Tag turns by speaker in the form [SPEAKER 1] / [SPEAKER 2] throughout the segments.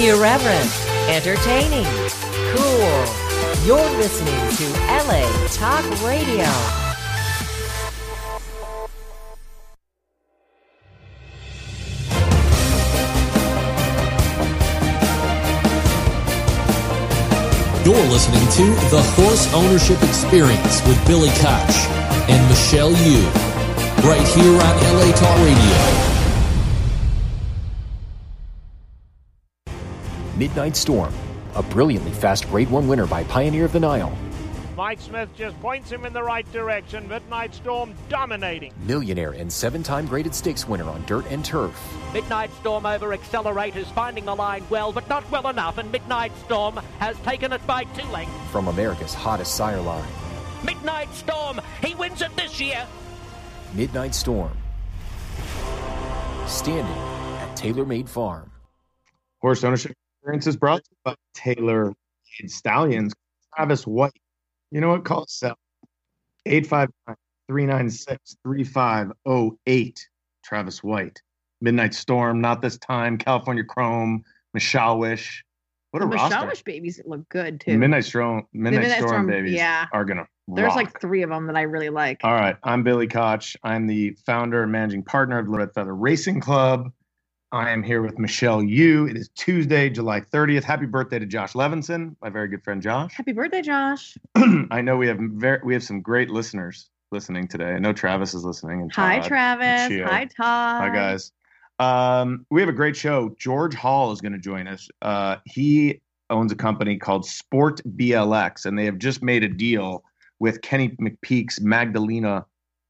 [SPEAKER 1] Irreverent, entertaining, cool. You're listening to LA Talk Radio.
[SPEAKER 2] You're listening to The Horse Ownership Experience with Billy Koch and Michelle Yu, right here on LA Talk Radio.
[SPEAKER 3] Midnight Storm, a brilliantly fast Grade 1 winner by Pioneer of the Nile.
[SPEAKER 4] Mike Smith just points him in the right direction. Midnight Storm dominating.
[SPEAKER 3] Millionaire and seven time graded stakes winner on dirt and turf.
[SPEAKER 5] Midnight Storm over accelerators, finding the line well, but not well enough, and Midnight Storm has taken it by two lengths.
[SPEAKER 3] From America's hottest sire line.
[SPEAKER 5] Midnight Storm, he wins it this year.
[SPEAKER 3] Midnight Storm. Standing at TaylorMade Farm.
[SPEAKER 6] Horse ownership experience is brought to you by Taylor Made Stallions. Travis White. You know what? Call cell 859 396 3508. Travis White. Midnight Storm, not this time. California Chrome, Mshawish. What a
[SPEAKER 7] the
[SPEAKER 6] roster.
[SPEAKER 7] Mshawish babies look good too.
[SPEAKER 6] Midnight Storm, Midnight,
[SPEAKER 7] Midnight
[SPEAKER 6] Storm,
[SPEAKER 7] Storm,
[SPEAKER 6] babies
[SPEAKER 7] yeah.
[SPEAKER 6] are gonna.
[SPEAKER 7] There's
[SPEAKER 6] rock.
[SPEAKER 7] like three of them that I really like.
[SPEAKER 6] All right, I'm Billy Koch. I'm the founder and managing partner of Red Feather Racing Club. I am here with Michelle Yu. It is Tuesday, July 30th. Happy birthday to Josh Levinson, my very good friend Josh.
[SPEAKER 7] Happy birthday, Josh.
[SPEAKER 6] I know we have very we have some great listeners listening today. I know Travis is listening. And
[SPEAKER 7] Hi, Travis.
[SPEAKER 6] and
[SPEAKER 7] Hi, Todd.
[SPEAKER 6] Hi guys. Um, we have a great show. George Hall is going to join us. Uh, he owns a company called Sport BLX, and they have just made a deal with Kenny McPeak's Magdalena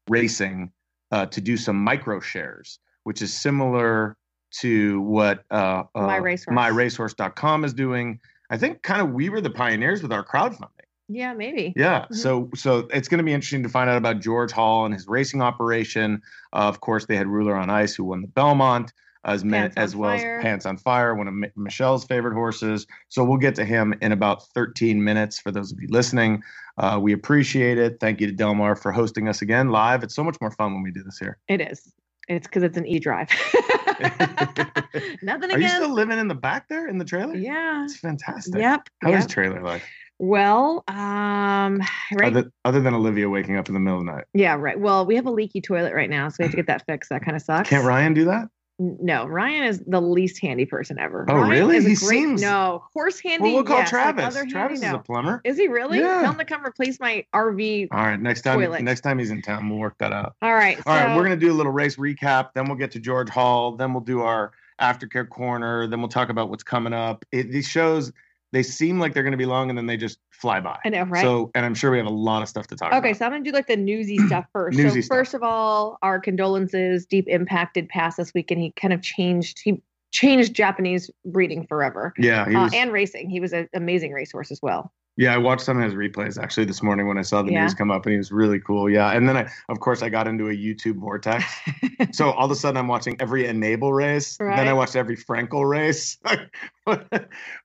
[SPEAKER 6] Racing uh, to do some micro shares, which is similar to what uh, uh,
[SPEAKER 7] My Racehorse.
[SPEAKER 6] MyRacehorse.com is doing. I think kind of we were the pioneers with our crowdfunding.
[SPEAKER 7] Yeah, maybe.
[SPEAKER 6] Yeah.
[SPEAKER 7] Mhm.
[SPEAKER 6] So so it's going to be interesting to find out about George Hall and his racing operation. Uh, of course, they had Ruler on Ice, who won the Belmont, as men, as well
[SPEAKER 7] Fire.
[SPEAKER 6] as Pants on Fire, one of Mi- Michelle's favorite horses. So we'll get to him in about 13 minutes. For those of you listening, uh, we appreciate it. Thank you to Del Mar for hosting us again live. It's so much more fun when we do this here.
[SPEAKER 7] It is. It's because it's an e drive. Nothing
[SPEAKER 6] Are you
[SPEAKER 7] against.
[SPEAKER 6] still living in the back there in the trailer?
[SPEAKER 7] yeah.
[SPEAKER 6] It's fantastic.
[SPEAKER 7] Yep.
[SPEAKER 6] How is
[SPEAKER 7] yep.
[SPEAKER 6] trailer life?
[SPEAKER 7] Well, um, right.
[SPEAKER 6] Other, other than Olivia waking up in the middle of the night.
[SPEAKER 7] yeah, right. Well, we have a leaky toilet right now, so we have to get that fixed. That kind of sucks.
[SPEAKER 6] Can't Ryan do that?
[SPEAKER 7] No, Ryan is the least handy person ever.
[SPEAKER 6] Oh,
[SPEAKER 7] Ryan
[SPEAKER 6] really? He
[SPEAKER 7] great,
[SPEAKER 6] seems-
[SPEAKER 7] no horse handy.
[SPEAKER 6] Well, we'll call
[SPEAKER 7] yes, like
[SPEAKER 6] Travis.
[SPEAKER 7] handy,
[SPEAKER 6] Travis is
[SPEAKER 7] no.
[SPEAKER 6] a plumber.
[SPEAKER 7] Is he really?
[SPEAKER 6] Yeah.
[SPEAKER 7] Tell him to come replace my RV.
[SPEAKER 6] All right, next time
[SPEAKER 7] Toilet.
[SPEAKER 6] next time he's in town, we'll work that out.
[SPEAKER 7] All right.
[SPEAKER 6] All right,
[SPEAKER 7] so-
[SPEAKER 6] we're gonna do a little race recap. Then we'll get to George Hall. Then we'll do our aftercare corner. Then we'll talk about what's coming up. It, these shows they seem like they're gonna be long, and then they just fly by.
[SPEAKER 7] I know, right?
[SPEAKER 6] So, and I'm sure we have a lot of stuff to talk
[SPEAKER 7] Okay,
[SPEAKER 6] about.
[SPEAKER 7] Okay, so I'm gonna do like the newsy stuff first.
[SPEAKER 6] Newsy
[SPEAKER 7] so
[SPEAKER 6] stuff.
[SPEAKER 7] first of all, our condolences. Deep Impact did pass this weekend. He kind of changed. He changed Japanese breeding forever.
[SPEAKER 6] Yeah, he
[SPEAKER 7] Uh, and racing. He was an amazing racehorse as well.
[SPEAKER 6] Yeah. I watched some of his replays actually this morning when I saw the
[SPEAKER 7] Yeah.
[SPEAKER 6] news come up, and he was really cool. Yeah, and then I, of course, I got into a YouTube vortex. so all of a sudden, I'm watching every Enable race. Then I
[SPEAKER 7] Right.
[SPEAKER 6] watched every Frankel race. what,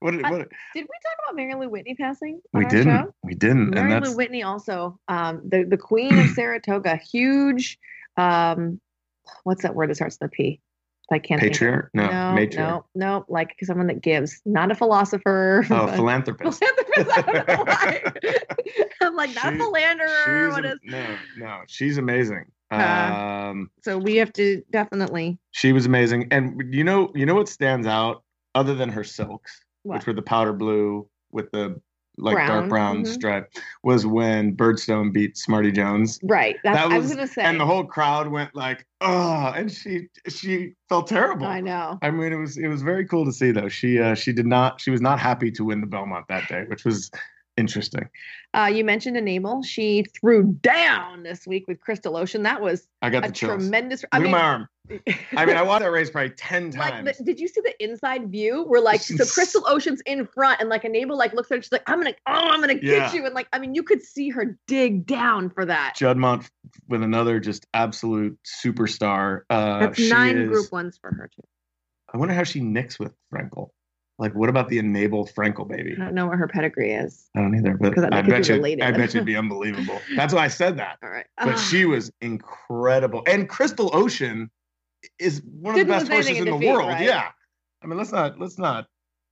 [SPEAKER 6] what, what,
[SPEAKER 7] Did we talk about Mary Lou Whitney passing?
[SPEAKER 6] we didn't.
[SPEAKER 7] show?
[SPEAKER 6] We didn't. and
[SPEAKER 7] Mary
[SPEAKER 6] that's
[SPEAKER 7] Lou Whitney also, um, the the Queen of Saratoga, huge. Um, what's that word that starts with a P? I can't. think of it.
[SPEAKER 6] patriarch. No,
[SPEAKER 7] no,
[SPEAKER 6] matriarch.
[SPEAKER 7] no, no, like someone that gives, not a philosopher.
[SPEAKER 6] Oh, philanthropist.
[SPEAKER 7] Philanthropist, I don't know why. I'm like, not
[SPEAKER 6] She-
[SPEAKER 7] philanderer. What is?
[SPEAKER 6] no, no, she's amazing.
[SPEAKER 7] Uh,
[SPEAKER 6] um,
[SPEAKER 7] So we have to definitely.
[SPEAKER 6] she was amazing, and you know, you know what stands out other than her silks,
[SPEAKER 7] What?
[SPEAKER 6] which were the powder blue with the like
[SPEAKER 7] Brown,
[SPEAKER 6] dark brown
[SPEAKER 7] mhm.
[SPEAKER 6] stripe, was when Birdstone beat Smarty Jones,
[SPEAKER 7] Right. That's,
[SPEAKER 6] That
[SPEAKER 7] I was
[SPEAKER 6] was-
[SPEAKER 7] gonna say.
[SPEAKER 6] and the whole crowd went like, "Oh!" and she she felt terrible.
[SPEAKER 7] I know.
[SPEAKER 6] I mean, it was it was very cool to see though. She uh, she did not she was not happy to win the Belmont that day, which was interesting.
[SPEAKER 7] Uh, you mentioned Enable. She threw down this week with Crystal Ocean. That was
[SPEAKER 6] I got
[SPEAKER 7] a
[SPEAKER 6] chills.
[SPEAKER 7] tremendous.
[SPEAKER 6] Look
[SPEAKER 7] I
[SPEAKER 6] at
[SPEAKER 7] mean,
[SPEAKER 6] my arm. I mean, I watched that race probably ten
[SPEAKER 7] like,
[SPEAKER 6] times.
[SPEAKER 7] the, did you see the inside view where like so Crystal Ocean's in front and like Enable like looks at her, she's like, I'm gonna, oh, I'm gonna get you, and like, I mean, you could see her dig down for that.
[SPEAKER 6] Juddmont with another just absolute superstar. Uh,
[SPEAKER 7] That's nine
[SPEAKER 6] is-
[SPEAKER 7] Group Ones for her too.
[SPEAKER 6] I wonder how she nicks with Frankel. Like, what about the enable Frankel baby?
[SPEAKER 7] I don't know what her pedigree is.
[SPEAKER 6] I don't either, but I bet you, I bet you'd be unbelievable. That's why I said that.
[SPEAKER 7] All right.
[SPEAKER 6] But she was incredible, and Crystal Ocean is one of
[SPEAKER 7] Didn't
[SPEAKER 6] the best horses in
[SPEAKER 7] in
[SPEAKER 6] the
[SPEAKER 7] defeat,
[SPEAKER 6] world.
[SPEAKER 7] right?
[SPEAKER 6] Yeah, I mean, let's not let's not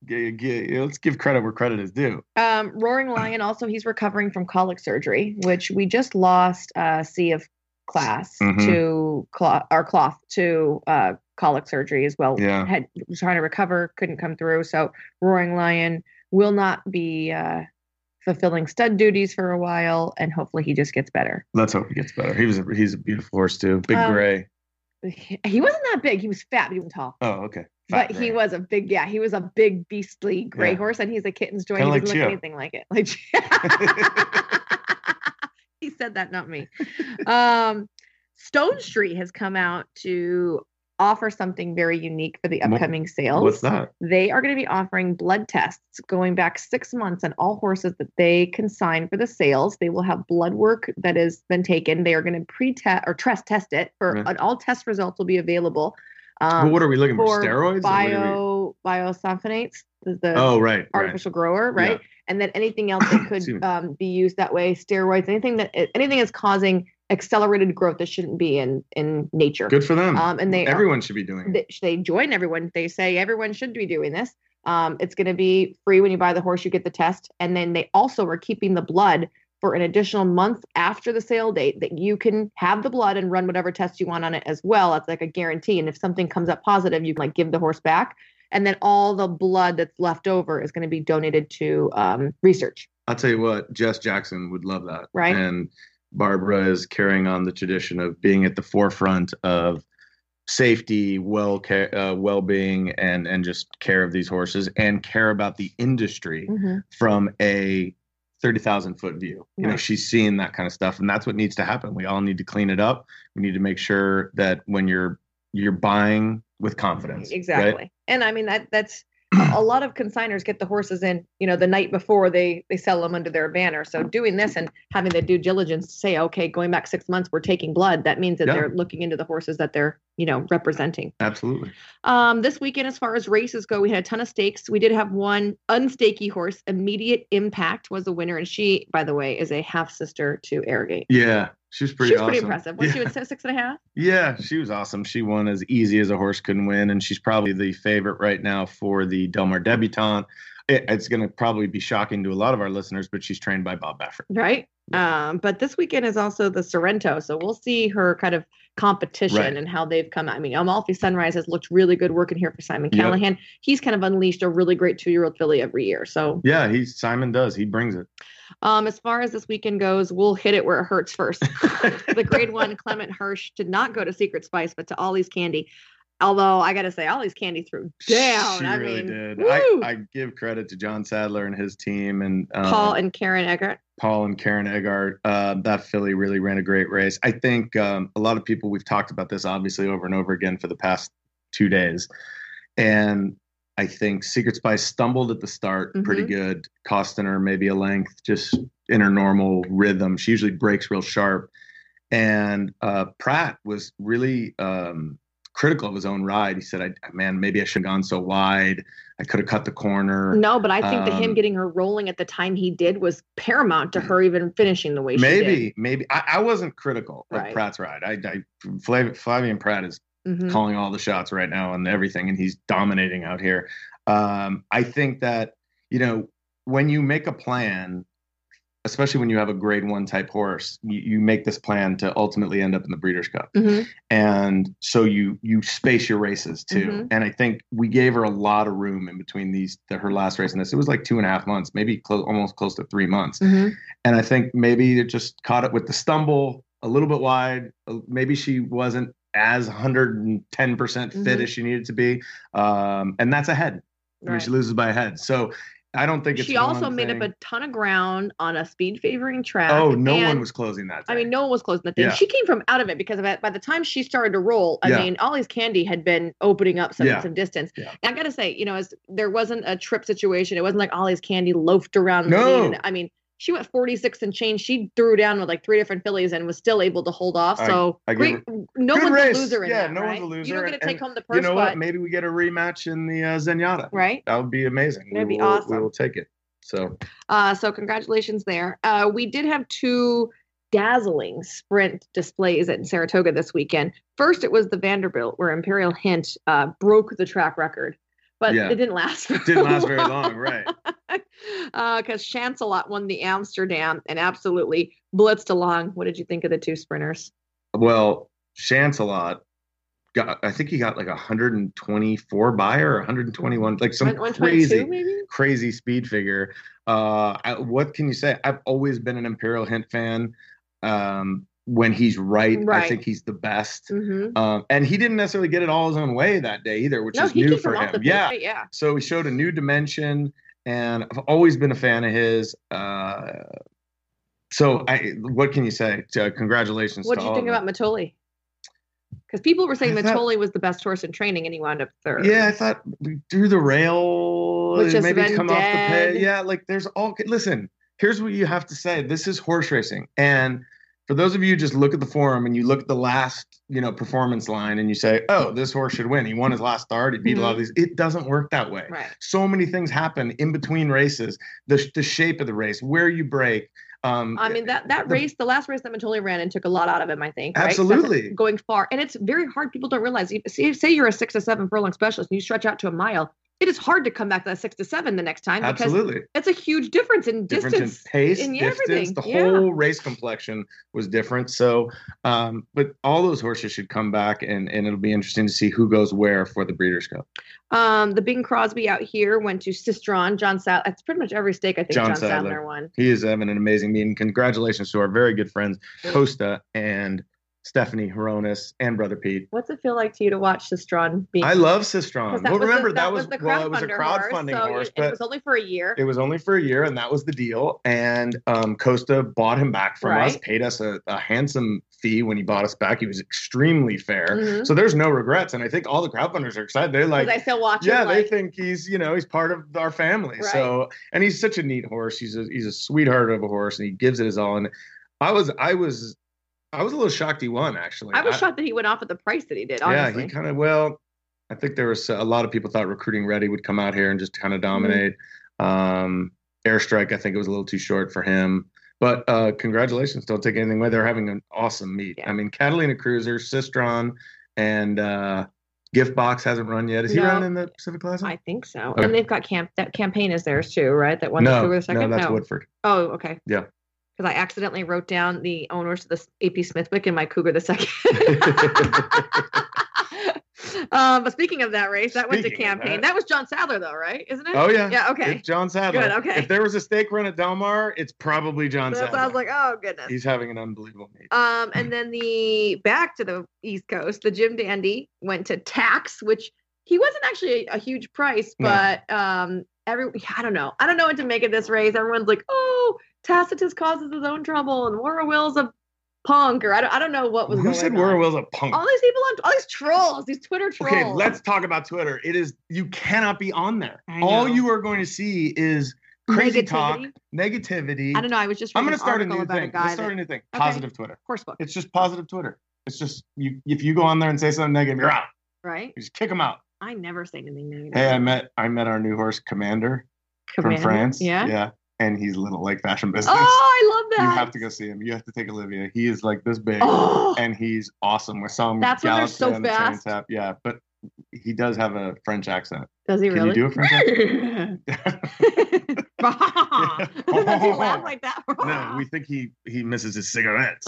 [SPEAKER 6] let's give credit where credit is due.
[SPEAKER 7] Um, Roaring Lion also he's recovering from colic surgery, which we just lost uh, Sea of Class
[SPEAKER 6] Mhm.
[SPEAKER 7] to cloth or cloth to uh, colic surgery as well.
[SPEAKER 6] Yeah.
[SPEAKER 7] Had was trying to recover, couldn't come through. So Roaring Lion will not be uh, fulfilling stud duties for a while, and hopefully he just gets better.
[SPEAKER 6] Let's hope he gets better. He was a, he's a beautiful horse too. Big
[SPEAKER 7] Um,
[SPEAKER 6] gray.
[SPEAKER 7] He, wasn't that big. He was fat, but he was tall.
[SPEAKER 6] Oh, okay. Fat
[SPEAKER 7] but he was a big, yeah, he was a big beastly gray
[SPEAKER 6] Yeah.
[SPEAKER 7] horse, and he's a kitten's joy.
[SPEAKER 6] Kinda
[SPEAKER 7] He
[SPEAKER 6] like
[SPEAKER 7] doesn't look anything like it. Like he said that, not me. Um, Stone Street has come out to offer something very unique for the upcoming sales.
[SPEAKER 6] What's that?
[SPEAKER 7] They are going to be offering blood tests going back six months on all horses that they consign for the sales. They will have blood work that has been taken. They are going to pre-test or test test it for
[SPEAKER 6] Yeah.
[SPEAKER 7] all test results will be available. Um,
[SPEAKER 6] well, what are we looking for? Steroids? Are we-
[SPEAKER 7] bio bisphosphonates, the,
[SPEAKER 6] Oh, right. right.
[SPEAKER 7] artificial grower, right?
[SPEAKER 6] Yeah.
[SPEAKER 7] And then anything else that could um, be used that way, steroids, anything that anything that's causing accelerated growth that shouldn't be in in nature.
[SPEAKER 6] Good for them.
[SPEAKER 7] Um, and they are-
[SPEAKER 6] Everyone should be doing it.
[SPEAKER 7] They, they join everyone. They say everyone should be doing this. Um, it's going to be free when you buy the horse. You get the test, and then they also are keeping the blood for an additional month after the sale date that you can have the blood and run whatever test you want on it as well. It's like a guarantee. And if something comes up positive, you can like give the horse back. And then all the blood that's left over is going to be donated to um, research.
[SPEAKER 6] I'll tell you what, Jess Jackson would love that.
[SPEAKER 7] Right.
[SPEAKER 6] And Barbara is carrying on the tradition of being at the forefront of safety, well care, uh, well-being, and and just care of these horses, and care about the industry from a thirty thousand foot view. You know, she's seeing that kind of stuff, and that's what needs to happen. We all need to clean it up. We need to make sure that when you're you're buying with confidence, right?
[SPEAKER 7] Exactly. And I mean that that's a lot of consigners get the horses in, you know, the night before they they sell them under their banner. So doing this and having the due diligence to say, okay, going back six months, we're taking blood. That means that
[SPEAKER 6] Yeah.
[SPEAKER 7] they're looking into the horses that they're, you know, representing.
[SPEAKER 6] Absolutely.
[SPEAKER 7] Um, this weekend, as far as races go, we had a ton of stakes. We did have one unstakey horse. Immediate Impact was the winner, and she, by the way, is a half sister to Arrogate.
[SPEAKER 6] Yeah, she was pretty
[SPEAKER 7] She's
[SPEAKER 6] awesome.
[SPEAKER 7] pretty impressive. Was
[SPEAKER 6] yeah.
[SPEAKER 7] she was six and a half?
[SPEAKER 6] Yeah, she was awesome. She won as easy as a horse couldn't win, and she's probably the favorite right now for the Del Mar Debutante. It, it's going to probably be shocking to a lot of our listeners, but she's trained by Bob Baffert.
[SPEAKER 7] right? Um, but this weekend is also the Sorrento, so we'll see her kind of competition
[SPEAKER 6] Right.
[SPEAKER 7] and how they've come. I mean, Amalfi Sunrise has looked really good working here for Simon
[SPEAKER 6] Yep.
[SPEAKER 7] Callaghan. He's kind of unleashed a really great two-year-old filly every year. So,
[SPEAKER 6] Yeah, he Simon does. He brings it.
[SPEAKER 7] um, as far as this weekend goes, we'll hit it where it hurts first. the Grade One Clement Hirsch did not go to Secret Spice, but to Ollie's Candy. Although I got to say, Ollie's Candy threw down.
[SPEAKER 6] She
[SPEAKER 7] I
[SPEAKER 6] really
[SPEAKER 7] mean,
[SPEAKER 6] did. I, I give credit to John Sadler and his team, and um,
[SPEAKER 7] Paul and Karen Eggert.
[SPEAKER 6] Paul and Karen Eggert. Uh, that filly really ran a great race. I think um, a lot of people we've talked about this obviously over and over again for the past two days, and I think Secret Spice stumbled at the start pretty
[SPEAKER 7] Mhm.
[SPEAKER 6] good, costing her maybe a length just in her normal rhythm. She usually breaks real sharp, and uh, Prat was really um, critical of his own ride. He said, I, "Man, maybe I should have gone so wide. I could have cut the corner."
[SPEAKER 7] No, but I think that him
[SPEAKER 6] Um,
[SPEAKER 7] getting her rolling at the time he did was paramount to her even finishing the way she did.
[SPEAKER 6] maybe maybe I, I wasn't critical of
[SPEAKER 7] Right.
[SPEAKER 6] Prat's ride i, I Flav, Flavien Prat is
[SPEAKER 7] Mhm.
[SPEAKER 6] calling all the shots right now and everything and he's dominating out here um, i think that you know when you make a plan especially when you have a grade one type horse you, you make this plan to ultimately end up in the breeders cup
[SPEAKER 7] Mhm.
[SPEAKER 6] and so you you space your races too
[SPEAKER 7] Mhm.
[SPEAKER 6] and i think we gave her a lot of room in between these the, her last race and this it was like two and a half months maybe close almost close to three months
[SPEAKER 7] Mhm.
[SPEAKER 6] and I think maybe it just caught it with the stumble a little bit wide. Uh, Maybe she wasn't as 110% fit
[SPEAKER 7] Mhm.
[SPEAKER 6] as she needed to be. Um, and that's a head. I mean,
[SPEAKER 7] Right.
[SPEAKER 6] she loses by a head. So I don't think it's
[SPEAKER 7] She also made up a ton of ground on a speed favoring track.
[SPEAKER 6] Oh, no one was closing that.
[SPEAKER 7] I mean, no one was closing that thing.
[SPEAKER 6] Yeah.
[SPEAKER 7] She came from out of it because of it. By the time she started to roll, I
[SPEAKER 6] Yeah.
[SPEAKER 7] mean, Ollie's Candy had been opening up some
[SPEAKER 6] Yeah.
[SPEAKER 7] some distance.
[SPEAKER 6] Yeah.
[SPEAKER 7] And I gotta say, you know, as there wasn't a trip situation. It wasn't like Ollie's Candy loafed around.
[SPEAKER 6] No.
[SPEAKER 7] I mean, she went 46 and change. She threw down with like three different fillies and was still able to hold off. So
[SPEAKER 6] I give
[SPEAKER 7] great. No
[SPEAKER 6] Good
[SPEAKER 7] one's
[SPEAKER 6] race.
[SPEAKER 7] a loser in
[SPEAKER 6] Yeah,
[SPEAKER 7] that.
[SPEAKER 6] no one's
[SPEAKER 7] right?
[SPEAKER 6] a
[SPEAKER 7] You
[SPEAKER 6] loser,
[SPEAKER 7] don't get to
[SPEAKER 6] and-
[SPEAKER 7] take home the purse,
[SPEAKER 6] you know what?
[SPEAKER 7] but
[SPEAKER 6] Maybe we get a rematch in the uh, Zenyatta.
[SPEAKER 7] right.
[SPEAKER 6] That would be amazing.
[SPEAKER 7] That'd
[SPEAKER 6] we
[SPEAKER 7] be
[SPEAKER 6] will,
[SPEAKER 7] awesome.
[SPEAKER 6] We will take it. So
[SPEAKER 7] Uh, so congratulations there. Uh, we did have two dazzling sprint displays at Saratoga this weekend. First, it was the Vanderbilt, where Imperial Hint uh, broke the track record but
[SPEAKER 6] Yeah.
[SPEAKER 7] it didn't last.
[SPEAKER 6] Didn't last very long, right?
[SPEAKER 7] Because Shancelot won the Amsterdam and absolutely blitzed along. What did you think of the two sprinters?
[SPEAKER 6] Well, Shancelot got, I think he got like 124 by or 121, like some
[SPEAKER 7] One- 122
[SPEAKER 6] crazy,
[SPEAKER 7] maybe?
[SPEAKER 6] crazy speed figure. Uh, I, what can you say? I've always been an Imperial Hint fan. Um, when he's right, I think he's the best.
[SPEAKER 7] Mm-hmm.
[SPEAKER 6] Um, and he didn't necessarily get it all his own way that day either, which
[SPEAKER 7] No,
[SPEAKER 6] is new for him. Yeah.
[SPEAKER 7] yeah.
[SPEAKER 6] So he showed a new dimension, and I've always been a fan of his. Uh, so I, what can you say? Uh, congratulations.
[SPEAKER 7] What did you think about Mitole? Because people were saying
[SPEAKER 6] I thought-
[SPEAKER 7] Mitole was the best horse in training, and he wound up third.
[SPEAKER 6] Yeah, I thought we threw the rail,
[SPEAKER 7] Which
[SPEAKER 6] maybe come off the
[SPEAKER 7] dead.
[SPEAKER 6] Yeah, like there's all. Listen, here's what you have to say. This is horse racing, and for those of you who just look at the forum and you look at the last, you know, performance line, and you say, "Oh, this horse should win. He won his last start. He beat a lot of these." It doesn't work that way.
[SPEAKER 7] Mm-hmm. Right.
[SPEAKER 6] So many things happen in between races. The the shape of the race, where you break. Um,
[SPEAKER 7] I mean that that
[SPEAKER 6] the-
[SPEAKER 7] race, the last race that Mitole ran and took a lot out of him. I think. right?
[SPEAKER 6] Absolutely.
[SPEAKER 7] Going far, and it's very hard. People don't realize. You say, say you're a six to seven furlong specialist, and you stretch out to a mile. It is hard to come back to that six to seven the next time because
[SPEAKER 6] absolutely.
[SPEAKER 7] it's a huge difference in
[SPEAKER 6] difference
[SPEAKER 7] distance.
[SPEAKER 6] in pace,
[SPEAKER 7] in
[SPEAKER 6] distance.
[SPEAKER 7] everything,
[SPEAKER 6] The
[SPEAKER 7] yeah.
[SPEAKER 6] whole race complexion was different. So, um, but all those horses should come back, and and it'll be interesting to see who goes where for the Breeders' Cup.
[SPEAKER 7] Um, the Bing Crosby out here went to Cistron. John Sal. That's pretty much every stake. I think
[SPEAKER 6] John
[SPEAKER 7] John,
[SPEAKER 6] Sadler.
[SPEAKER 7] Sadler won.
[SPEAKER 6] He is having an amazing meeting. Congratulations to our very good friends Kosta and Stephanie Hronis and brother Pete.
[SPEAKER 7] What's it feel like to you to watch Cistron? Being,
[SPEAKER 6] I love
[SPEAKER 7] Cistron.
[SPEAKER 6] Well, remember
[SPEAKER 7] the,
[SPEAKER 6] that, was
[SPEAKER 7] the
[SPEAKER 6] well, it was a crowdfunding
[SPEAKER 7] horse, so
[SPEAKER 6] horse,
[SPEAKER 7] it,
[SPEAKER 6] but
[SPEAKER 7] it was only for a year.
[SPEAKER 6] It was only for a year, and that was the deal. And um, Kosta bought him back from us, paid us a, a handsome fee when he bought us back. He was extremely fair.
[SPEAKER 7] Mhm.
[SPEAKER 6] So there's no regrets. And I think all the crowdfunders are excited. They're like,
[SPEAKER 7] I still watch
[SPEAKER 6] yeah,
[SPEAKER 7] him.
[SPEAKER 6] they think he's, you know, he's part of our family.
[SPEAKER 7] Right.
[SPEAKER 6] So, and he's such a neat horse. He's a, he's a sweetheart of a horse and he gives it his all. And I was, I was, I was a little shocked he won actually.
[SPEAKER 7] I was shocked that he went off at the price that he did.
[SPEAKER 6] Yeah, he kind of well. I think there was a lot of people thought recruiting ready would come out here and just kind of dominate. Um, airstrike, I think it was a little too short for him. But uh, congratulations! Don't take anything away. They're having an awesome meet.
[SPEAKER 7] Yeah.
[SPEAKER 6] I mean, Catalina Cruiser, Cistron, and uh, Gift Box hasn't run yet. Is he
[SPEAKER 7] No.
[SPEAKER 6] running in the Pacific Classic?
[SPEAKER 7] I think so.
[SPEAKER 6] Okay.
[SPEAKER 7] And they've got camp. That campaign is theirs too, right? That one.
[SPEAKER 6] no,
[SPEAKER 7] the second.
[SPEAKER 6] no, that's Woodford.
[SPEAKER 7] Oh, okay.
[SPEAKER 6] Yeah.
[SPEAKER 7] Because I accidentally wrote down the owners of the AP Smithwick in my Cougar the second. um, but speaking of that race, that went to
[SPEAKER 6] Speaking
[SPEAKER 7] campaign.
[SPEAKER 6] that.
[SPEAKER 7] That. was John Sadler, though, right? Isn't it?
[SPEAKER 6] Oh yeah,
[SPEAKER 7] Yeah. Okay.
[SPEAKER 6] It's John Sadler.
[SPEAKER 7] Good, okay.
[SPEAKER 6] If there was a stake run at Del Mar, it's probably John
[SPEAKER 7] So
[SPEAKER 6] Sadler.
[SPEAKER 7] I was like, oh goodness.
[SPEAKER 6] He's having an unbelievable meet.
[SPEAKER 7] Um, and then the back to the East Coast, the Jim Dandy went to Tax, which he wasn't actually a, a huge price,
[SPEAKER 6] No.
[SPEAKER 7] but um, every I don't know, I don't know what to make of this race. Everyone's like, oh, Tacitus causes his own trouble, and War Will's a punk, or I don't, I don't know what was
[SPEAKER 6] Who
[SPEAKER 7] going
[SPEAKER 6] said
[SPEAKER 7] on.
[SPEAKER 6] War of Will's a punk?
[SPEAKER 7] All these people on, all these trolls, these Twitter trolls.
[SPEAKER 6] Okay, let's talk about Twitter. It is you cannot be on there. All you are going to see is crazy talk,
[SPEAKER 7] Negativity.
[SPEAKER 6] negativity.
[SPEAKER 7] I don't know. I was just.
[SPEAKER 6] I'm
[SPEAKER 7] going
[SPEAKER 6] going to
[SPEAKER 7] to
[SPEAKER 6] start a new thing.
[SPEAKER 7] A
[SPEAKER 6] Let's start a new thing.
[SPEAKER 7] Okay.
[SPEAKER 6] Positive Twitter.
[SPEAKER 7] horse book,
[SPEAKER 6] It's just positive Twitter. It's just you. If you go on there and say something negative, you're out.
[SPEAKER 7] right?
[SPEAKER 6] You just kick them out.
[SPEAKER 7] I never say anything negative.
[SPEAKER 6] Hey, I met I met our new horse Commander
[SPEAKER 7] Commander.
[SPEAKER 6] from France.
[SPEAKER 7] Yeah.
[SPEAKER 6] yeah, and he's little like fashion business.
[SPEAKER 7] Oh, I love that.
[SPEAKER 6] you have to go see him. You have to take Olivia. He is like this big,
[SPEAKER 7] Oh.
[SPEAKER 6] and he's awesome. with some.
[SPEAKER 7] That's why they're so fast.
[SPEAKER 6] tap. Yeah, but he does have a French accent.
[SPEAKER 7] Does he
[SPEAKER 6] Can
[SPEAKER 7] really?
[SPEAKER 6] you do a French accent?
[SPEAKER 7] Does he laugh like that?
[SPEAKER 6] no, we think he he misses his cigarettes.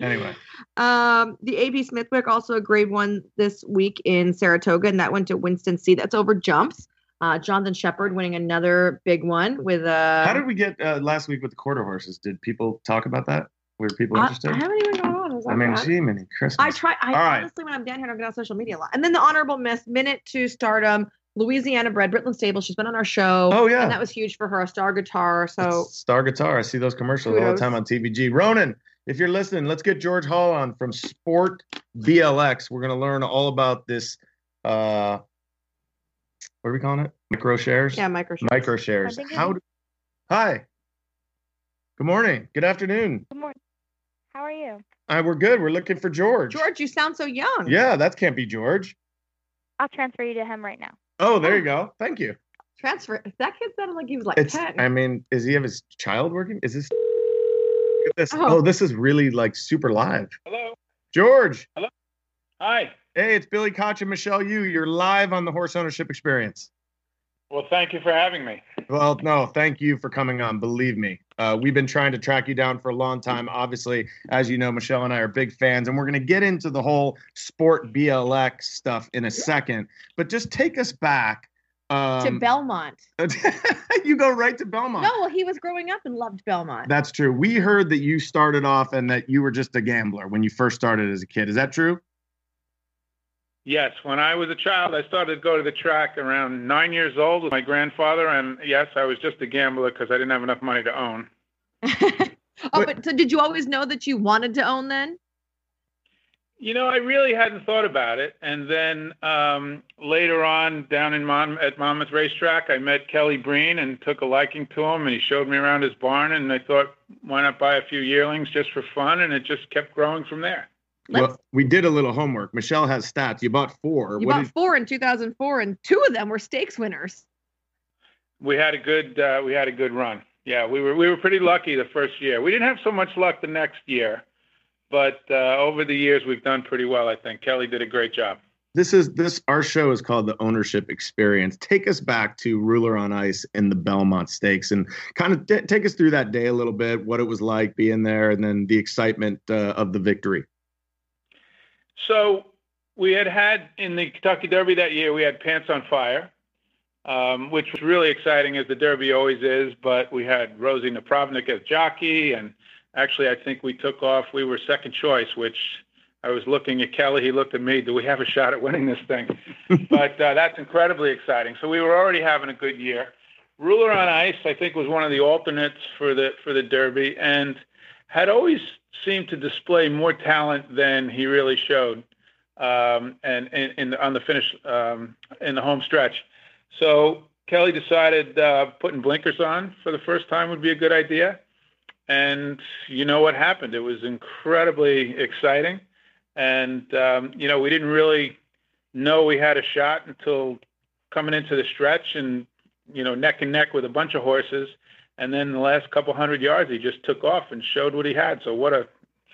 [SPEAKER 6] anyway,
[SPEAKER 7] um, the AP Smithwick also a grade one this week in Saratoga, and that went to Winston C. That's over jumps. Uh, Jonathan Sheppard winning another big one with a.
[SPEAKER 6] how did we get uh, last week with the quarter horses? Did people talk about that? Were people interested?
[SPEAKER 7] I haven't even gone on.
[SPEAKER 6] I mean,
[SPEAKER 7] bad?
[SPEAKER 6] gee, many Christmas.
[SPEAKER 7] I try. I
[SPEAKER 6] All right.
[SPEAKER 7] honestly, when I'm down here, I get on social media a lot. And then the honorable miss, Minit to Stardom, Louisiana bred, Brittlyn Stable. She's been on our show.
[SPEAKER 6] Oh yeah,
[SPEAKER 7] And that was huge for her, a star guitar. So
[SPEAKER 6] It's Star Guitar. I see those commercials all the time on TVG. Ronan, if you're listening, let's get George Hall on from Sport BLX. We're gonna learn all about this. Uh, what are we calling it? Micro shares.
[SPEAKER 7] yeah, micro. shares.
[SPEAKER 6] Micro shares.
[SPEAKER 8] I think it
[SPEAKER 6] How?
[SPEAKER 8] is.
[SPEAKER 6] Do, hi. Good morning. Good afternoon.
[SPEAKER 8] Good morning. How are you?
[SPEAKER 6] Uh, we're good. We're looking for George.
[SPEAKER 7] George, you sound so young.
[SPEAKER 6] Yeah, that can't be George.
[SPEAKER 8] I'll transfer you to him right now.
[SPEAKER 6] Oh, there you go. Thank you.
[SPEAKER 7] Transfer. That kid sounded like he was like
[SPEAKER 6] It's.
[SPEAKER 7] 10.
[SPEAKER 6] I mean, is he have his child working? Is this? Look at this.
[SPEAKER 7] Oh.
[SPEAKER 6] Oh, this is really like super live.
[SPEAKER 9] Hello.
[SPEAKER 6] George. Hello.
[SPEAKER 9] Hi.
[SPEAKER 6] Hey, it's Billy Koch and Michelle Yu. You're live on the Horse Ownership Experience.
[SPEAKER 9] Well, thank you for having me.
[SPEAKER 6] Well, no, thank you for coming on. Believe me, uh, we've been trying to track you down for a long time. Obviously, as you know, Michelle and I are big fans, and we're going to get into the whole sport BLX stuff in a second. But just take us back um,
[SPEAKER 7] to Belmont.
[SPEAKER 6] you go right to Belmont.
[SPEAKER 7] No, well, he was growing up and loved Belmont.
[SPEAKER 6] That's true. We heard that you started off and that you were just a gambler when you first started as a kid. Is that true?
[SPEAKER 9] Yes, when I was a child, I started to go to the track around nine years old with my grandfather, and yes, I was just a gambler because I didn't have enough money to own.
[SPEAKER 7] oh, but so did you always know that you wanted to own then?
[SPEAKER 9] You know, I really hadn't thought about it, and then um, later on, down in Mon- at Monmouth Racetrack, I met Kelly Breen and took a liking to him, and he showed me around his barn, and I thought, why not buy a few yearlings just for fun, and it just kept growing from there.
[SPEAKER 6] Let's, well, we did a little homework. Michelle has stats. You bought four.
[SPEAKER 7] You
[SPEAKER 6] what
[SPEAKER 7] bought
[SPEAKER 6] did,
[SPEAKER 7] four in 2004, and two of them were stakes winners.
[SPEAKER 9] We had a good uh, we had a good run. Yeah, we were we were pretty lucky the first year. We didn't have so much luck the next year, but uh, over the years we've done pretty well. I think Kelly did a great job.
[SPEAKER 6] This is this our show is called the Ownership Experience. Take us back to Ruler on Ice in the Belmont Stakes and kind of t- take us through that day a little bit, what it was like being there, and then the excitement uh, of the victory.
[SPEAKER 9] So we had had in the Kentucky Derby that year, we had Pants on Fire, um, which was really exciting as the Derby always is. But we had Rosie Napravnik as jockey, and actually, I think we took off. We were second choice, which I was looking at Kelly. He looked at me. Do we have a shot at winning this thing? but uh, that's incredibly exciting. So we were already having a good year. Ruler on Ice, I think, was one of the alternates for the for the Derby, and had always seemed to display more talent than he really showed, um, and in, on the finish um, in the home stretch. So Kelly decided uh, putting blinkers on for the first time would be a good idea, and you know what happened? It was incredibly exciting, and um, you know we didn't really know we had a shot until coming into the stretch and you know neck and neck with a bunch of horses and then the last couple hundred yards, he just took off and showed what he had. So what a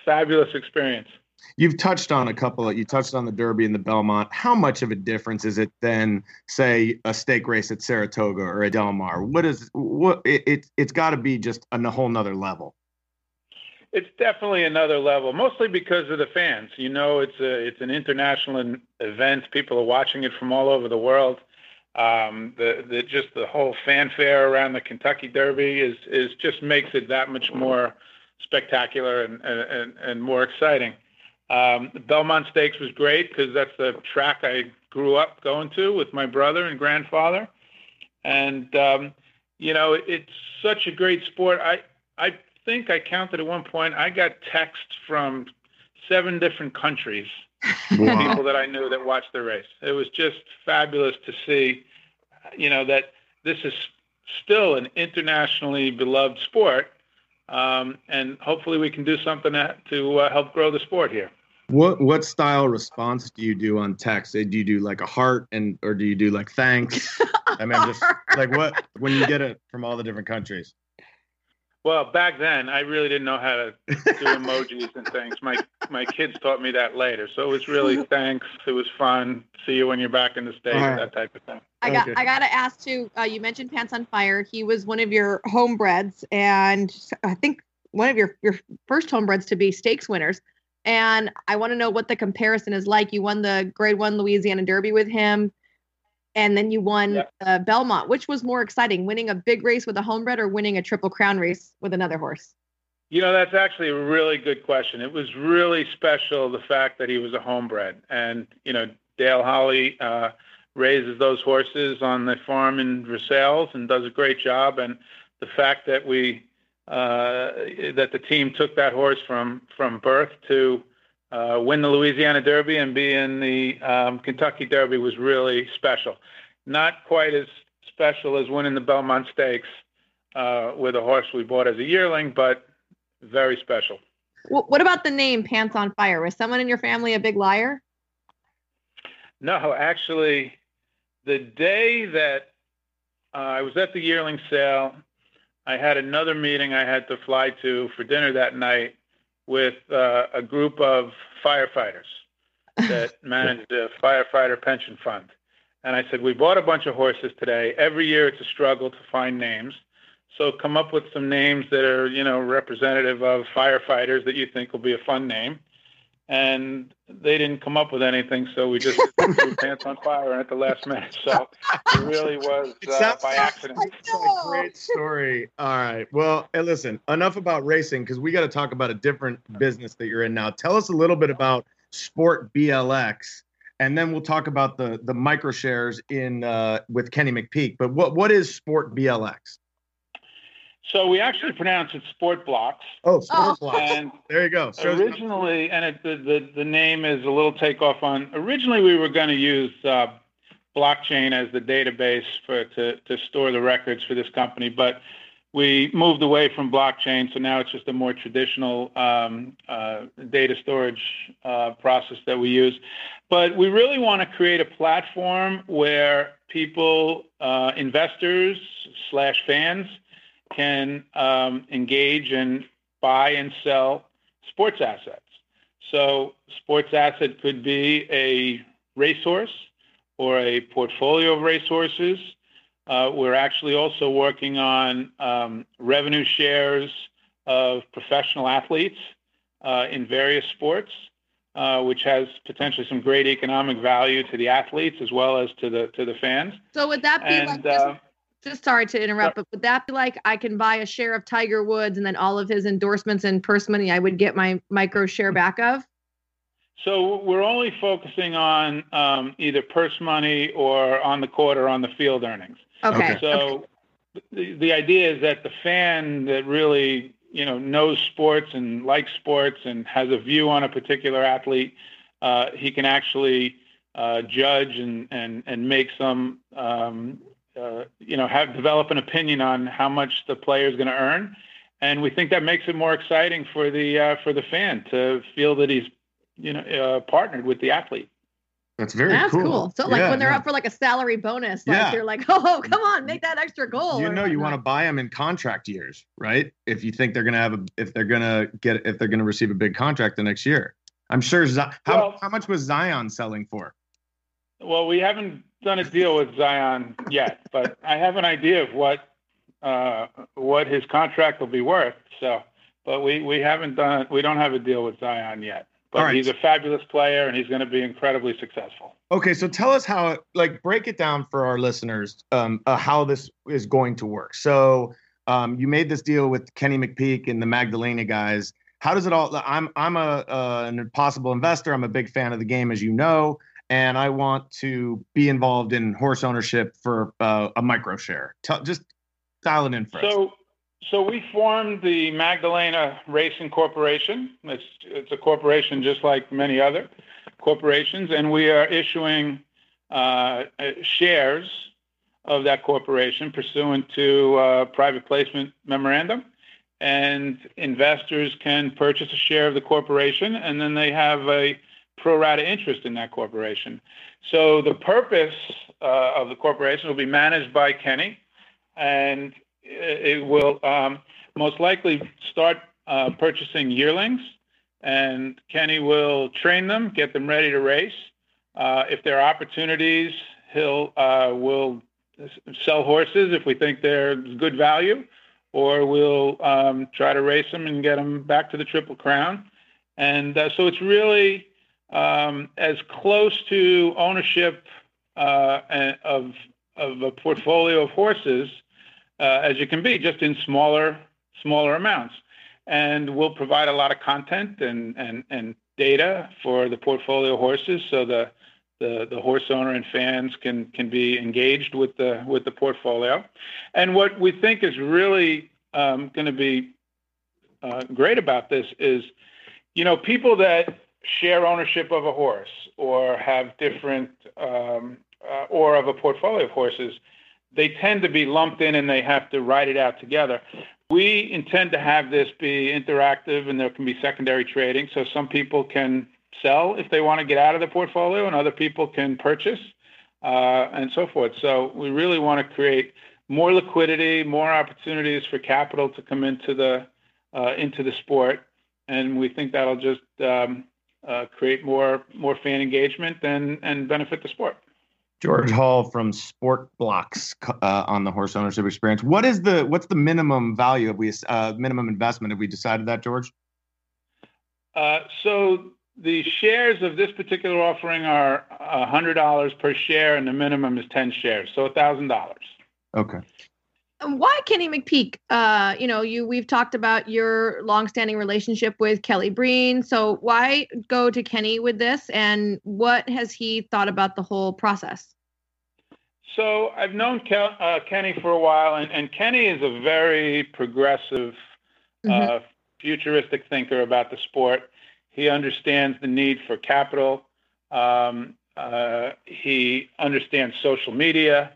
[SPEAKER 9] fabulous experience.
[SPEAKER 6] You've touched on a couple. Of, you touched on the Derby and the Belmont. How much of a difference is it than, say, a stake race at Saratoga or a Del Mar? What is what? It, it it's got to be just a whole nother level.
[SPEAKER 9] It's definitely another level, mostly because of the fans. You know, it's a it's an international event. People are watching it from all over the world um, the, the just the whole fanfare around the Kentucky Derby is is just makes it that much more spectacular and and, and more exciting. Um, Belmont Stakes was great because that's the track I grew up going to with my brother and grandfather, and um, you know it's such a great sport. I I think I counted at one point I got texts from seven different countries wow. people that I knew that watched the race. It was just fabulous to see, you know, that this is still an internationally beloved sport, um, and hopefully we can do something to uh, help grow the sport here.
[SPEAKER 6] What what style response do you do on text? Do you do like a heart and or do you do like thanks? I mean, just like what when you get it from all the different countries.
[SPEAKER 9] Well, back then, I really didn't know how to do emojis and things. My my kids taught me that later, so it was really thanks. It was fun. See you when you're back in the states, right. that type of thing.
[SPEAKER 7] I got okay. I got to ask too. Uh, you mentioned Pants on Fire. He was one of your homebreds, and I think one of your your first homebreds to be stakes winners. And I want to know what the comparison is like. You won the Grade One Louisiana Derby with him and then you won yeah. uh, Belmont. Which was more exciting, winning a big race with a homebred or winning a Triple Crown race with another horse?
[SPEAKER 9] You know, that's actually a really good question. It was really special the fact that he was a homebred, and you know, Dale Holly uh, raises those horses on the farm in Versailles and does a great job. And the fact that we uh, that the team took that horse from from birth to win the Louisiana Derby and be in the um, Kentucky Derby was really special. Not quite as special as winning the Belmont Stakes uh, with a horse we bought as a yearling, but very special.
[SPEAKER 7] Well, what about the name Pants on Fire? Was someone in your family a big liar?
[SPEAKER 9] No, actually, the day that uh, I was at the yearling sale, I had another meeting I had to fly to for dinner that night with uh, a group of firefighters. that manage the firefighter pension fund. And I said, we bought a bunch of horses today. Every year it's a struggle to find names. So come up with some names that are, you know, representative of firefighters that you think will be a fun name. And they didn't come up with anything, so we just threw pants on fire at the last minute. So it really was
[SPEAKER 6] It
[SPEAKER 9] uh, by accident.
[SPEAKER 6] It's a great story. All right. Well, hey, listen, enough about racing because we got to talk about a different business that you're in now. Tell us a little bit about Sport BLX, and then we'll talk about the the micro shares in uh, with Kenny McPeak. But what what is Sport BLX?
[SPEAKER 9] So we actually pronounce it Sport Blocks.
[SPEAKER 6] Oh, Sport
[SPEAKER 7] Oh.
[SPEAKER 6] Blocks.
[SPEAKER 9] And
[SPEAKER 6] There you go. Shows-
[SPEAKER 9] originally, and it, the, the the name is a little takeoff on. Originally, we were going to use uh, blockchain as the database for to to store the records for this company, but we moved away from blockchain, so now it's just a more traditional um, uh, data storage uh, process that we use. But we really want to create a platform where people, uh, investors slash fans, can um, engage and buy and sell sports assets. So, sports asset could be a racehorse or a portfolio of racehorses. Uh, we're actually also working on um, revenue shares of professional athletes uh, in various sports, uh, which has potentially some great economic value to the athletes as well as to the to the fans.
[SPEAKER 7] So would that be like
[SPEAKER 9] And uh,
[SPEAKER 7] just sorry to interrupt, but would that be like I can buy a share of Tiger Woods and then all of his endorsements and purse money I would get my micro share back of?
[SPEAKER 9] So we're only focusing on um, either purse money or on the court or on the field earnings.
[SPEAKER 7] Okay.
[SPEAKER 9] So the, the idea is that the fan that really you know knows sports and likes sports and has a view on a particular athlete, uh, he can actually uh, judge and and and make some um, uh, you know have develop an opinion on how much the player is going to earn, and we think that makes it more exciting for the uh, for the fan to feel that he's you know uh, partnered with the athlete.
[SPEAKER 6] That's very cool.
[SPEAKER 7] That's
[SPEAKER 6] cool.
[SPEAKER 7] cool. So like
[SPEAKER 6] Yeah,
[SPEAKER 7] when they're
[SPEAKER 6] yeah.
[SPEAKER 7] up for like a salary bonus, like
[SPEAKER 6] Yeah.
[SPEAKER 7] they're like, oh, come on, make that extra goal.
[SPEAKER 6] you know you want to buy them in contract years, right? If you think they're gonna have a, if they're gonna get, if they're gonna receive a big contract the next year. I'm sure. Z- how
[SPEAKER 9] Well-
[SPEAKER 6] how much was Zion selling for?
[SPEAKER 9] Well, we haven't done a deal with Zion yet, but I have an idea of what uh, what his contract will be worth. So, but we we haven't done we don't have a deal with Zion yet. But
[SPEAKER 6] right.
[SPEAKER 9] he's a fabulous player and he's going to be incredibly successful.
[SPEAKER 6] Okay, so tell us how, like, break it down for our listeners, um, uh, how this is going to work. So, um, you made this deal with Kenny McPeak and the Magdalena guys. How does it all? I'm I'm a uh, an possible investor. I'm a big fan of the game, as you know, and I want to be involved in horse ownership for uh, a micro share. Tell, just dial it in for us.
[SPEAKER 9] So, so we formed the Magdalena Racing Corporation. It's it's a corporation just like many other corporations, and we are issuing uh, shares of that corporation pursuant to uh, private placement memorandum. And investors can purchase a share of the corporation, and then they have a pro rata interest in that corporation. So the purpose uh, of the corporation will be managed by Kenny, and it will um, most likely start uh, purchasing yearlings, and Kenny will train them, get them ready to race. Uh, if there are opportunities, he'll uh, will sell horses if we think they're good value, or we'll um, try to race them and get them back to the Triple Crown. And uh, so it's really um, as close to ownership uh, of of a portfolio of horses uh, as you can be, just in smaller smaller amounts. And we'll provide a lot of content and and and data for the portfolio horses, so the the, the horse owner and fans can can be engaged with the with the portfolio. And what we think is really um, going to be uh, great about this is, you know, people that share ownership of a horse or have different um, uh, or of a portfolio of horses, they tend to be lumped in and they have to ride it out together. We intend to have this be interactive and there can be secondary trading. So some people can sell if they want to get out of the portfolio and other people can purchase uh, and so forth. So we really want to create more liquidity, more opportunities for capital to come into the uh, into the sport, and we think that'll just um, uh, create more more fan engagement and and benefit the sport.
[SPEAKER 6] George Hall from Sport Blocks uh, on the horse ownership experience. What is the what's the minimum value? Have we uh, minimum investment? Have we decided that, George?
[SPEAKER 9] Uh, so the shares of this particular offering are hundred dollars per share, and the minimum is ten shares, so thousand dollars.
[SPEAKER 6] Okay.
[SPEAKER 7] Why Kenny McPeak? Uh, you know, you we've talked about your longstanding relationship with Kelly Breen. So why go to Kenny with this, and what has he thought about the whole process?
[SPEAKER 9] So I've known Kel, uh, Kenny for a while, and, and, Kenny is a very progressive, uh, mm-hmm. uh, futuristic thinker about the sport. He understands the need for capital. Um, uh, he understands social media.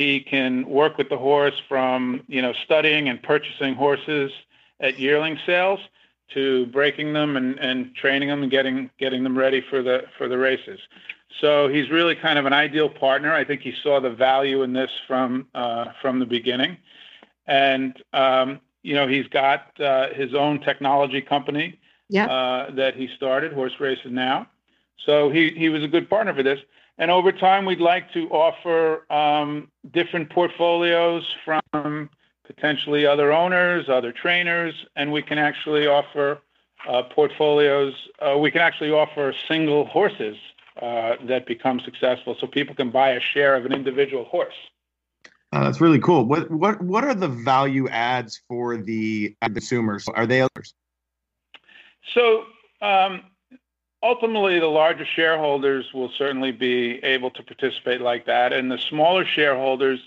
[SPEAKER 9] He can work with the horse from you know studying and purchasing horses at yearling sales to breaking them and, and training them and getting getting them ready for the for the races. So he's really kind of an ideal partner. I think he saw the value in this from uh, from the beginning, and um, you know he's got uh, his own technology company
[SPEAKER 7] yeah.
[SPEAKER 9] uh, that he started, Horse Races Now. So he he was a good partner for this. And over time, we'd like to offer um, different portfolios from potentially other owners, other trainers, and we can actually offer uh, portfolios. Uh, we can actually offer single horses uh, that become successful, so people can buy a share of an individual horse.
[SPEAKER 6] That's really cool. What what what are the value adds for the consumers? Are they others?
[SPEAKER 9] So um, ultimately, the larger shareholders will certainly be able to participate like that, and the smaller shareholders,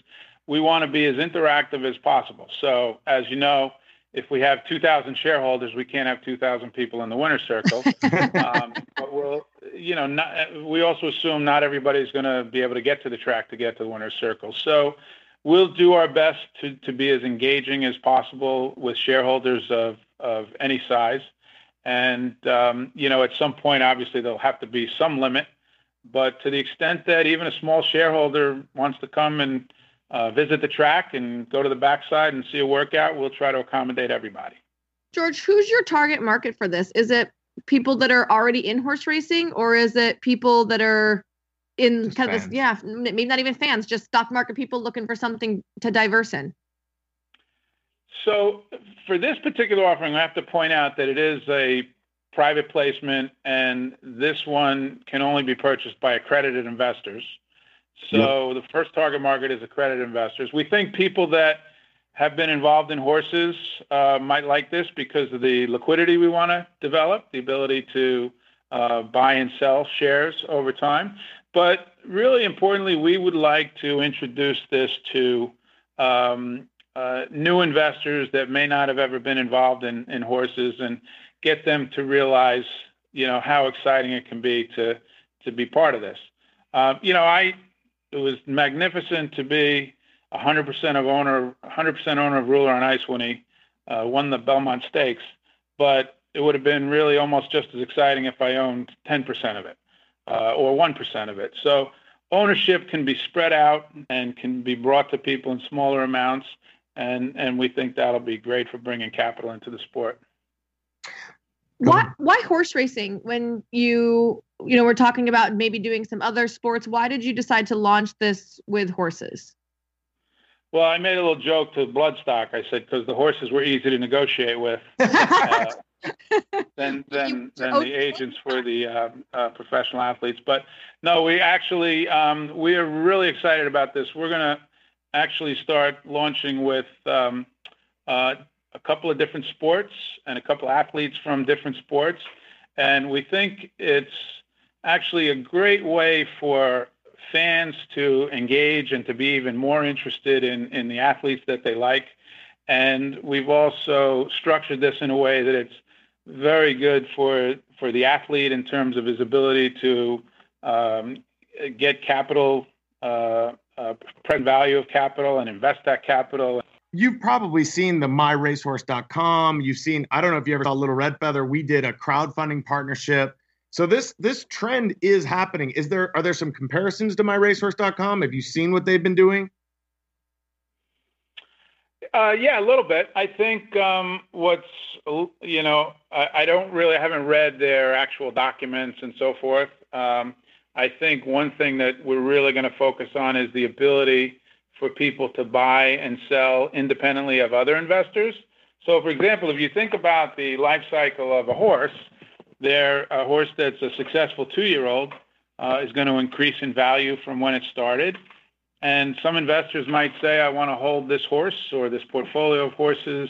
[SPEAKER 9] we want to be as interactive as possible. So, as you know, if we have 2,000 shareholders, we can't have 2,000 people in the winner's circle. um, but we'll, you know, not, we also assume not everybody's going to be able to get to the track to get to the winner's circle. So we'll do our best to, to be as engaging as possible with shareholders of, of any size. And, um, you know, at some point, obviously, there'll have to be some limit. But to the extent that even a small shareholder wants to come and uh, visit the track and go to the backside and see a workout, we'll try to accommodate everybody.
[SPEAKER 7] George, who's your target market for this? Is it people that are already in horse racing, or is it people that are in just kind fans. of this? Yeah, maybe not even fans, just stock market people looking for something to diverse in.
[SPEAKER 9] So, for this particular offering, I have to point out that it is a private placement, and this one can only be purchased by accredited investors. So yep. the first target market is accredited investors. We think people that have been involved in horses uh, might like this because of the liquidity we want to develop, the ability to uh, buy and sell shares over time. But really importantly, we would like to introduce this to um, uh, new investors that may not have ever been involved in, in horses and get them to realize, you know, how exciting it can be to to be part of this. Uh, you know, I it was magnificent to be 100% of owner, 100% owner of Ruler on Ice when he uh, won the Belmont Stakes. But it would have been really almost just as exciting if I owned 10% of it uh, or 1% of it. So ownership can be spread out and can be brought to people in smaller amounts, and and we think that'll be great for bringing capital into the sport.
[SPEAKER 7] Why why horse racing when you you know we're talking about maybe doing some other sports? Why did you decide to launch this with horses?
[SPEAKER 9] Well i made a little joke to bloodstock. I said because the horses were easy to negotiate with. Uh, than than, than the agents for the uh, uh, professional athletes. But no we actually um, we are really excited about this. We're going to actually start launching with um, uh, a couple of different sports and a couple of athletes from different sports. And we think it's actually a great way for fans to engage and to be even more interested in, in the athletes that they like. And we've also structured this in a way that it's very good for for the athlete in terms of his ability to um, get capital, uh, uh, present value of capital, and invest that capital
[SPEAKER 6] you've probably seen the myracehorse.com. You've seen, I don't know if you ever saw Little Red Feather. We did a crowdfunding partnership. So this this trend is happening. Is there are there some comparisons to myracehorse.com? Have you seen what they've been doing?
[SPEAKER 9] Uh, yeah, a little bit. I think um, what's you know I, I, don't really I haven't read their actual documents and so forth. Um, I think one thing that we're really going to focus on is the ability for people to buy and sell independently of other investors. So, for example, if you think about the life cycle of a horse, there a horse that's a successful two-year-old uh, is going to increase in value from when it started. And some investors might say, I want to hold this horse or this portfolio of horses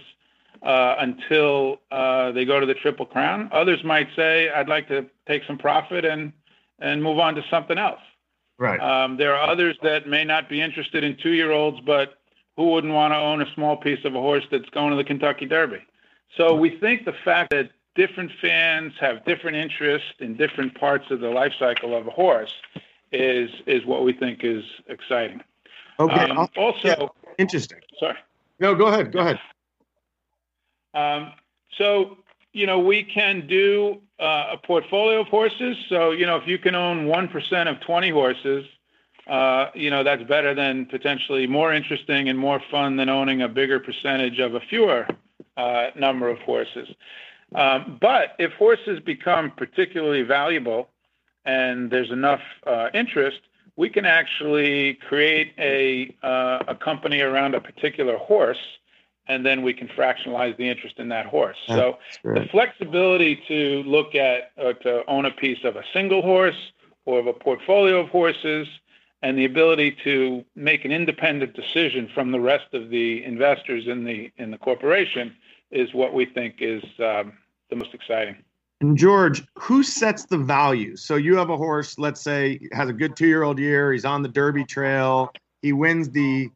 [SPEAKER 9] uh, until uh, they go to the Triple Crown. Others might say, I'd like to take some profit and and move on to something else.
[SPEAKER 6] Right.
[SPEAKER 9] Um, there are others that may not be interested in two-year-olds, but who wouldn't want to own a small piece of a horse that's going to the Kentucky Derby? So we think the fact that different fans have different interests in different parts of the life cycle of a horse is is what we think is exciting.
[SPEAKER 6] Okay.
[SPEAKER 9] Um, also, yeah,
[SPEAKER 6] interesting.
[SPEAKER 9] Sorry.
[SPEAKER 6] No, go ahead. Go ahead.
[SPEAKER 9] Um, so you know we can do uh, a portfolio of horses. So you know if you can own one percent of twenty horses, uh, you know that's better than potentially more interesting and more fun than owning a bigger percentage of a fewer uh, number of horses. Um, but if horses become particularly valuable and there's enough uh, interest, we can actually create a, uh, a company around a particular horse, and then we can fractionalize the interest in that horse. so the flexibility to look at or to own a piece of a single horse or of a portfolio of horses, and the ability to make an independent decision from the rest of the investors in the in the corporation is what we think is um, the most exciting.
[SPEAKER 6] And George, who sets the value? So you have a horse, let's say, has a good two-year-old year. He's on the Derby Trail. He wins the,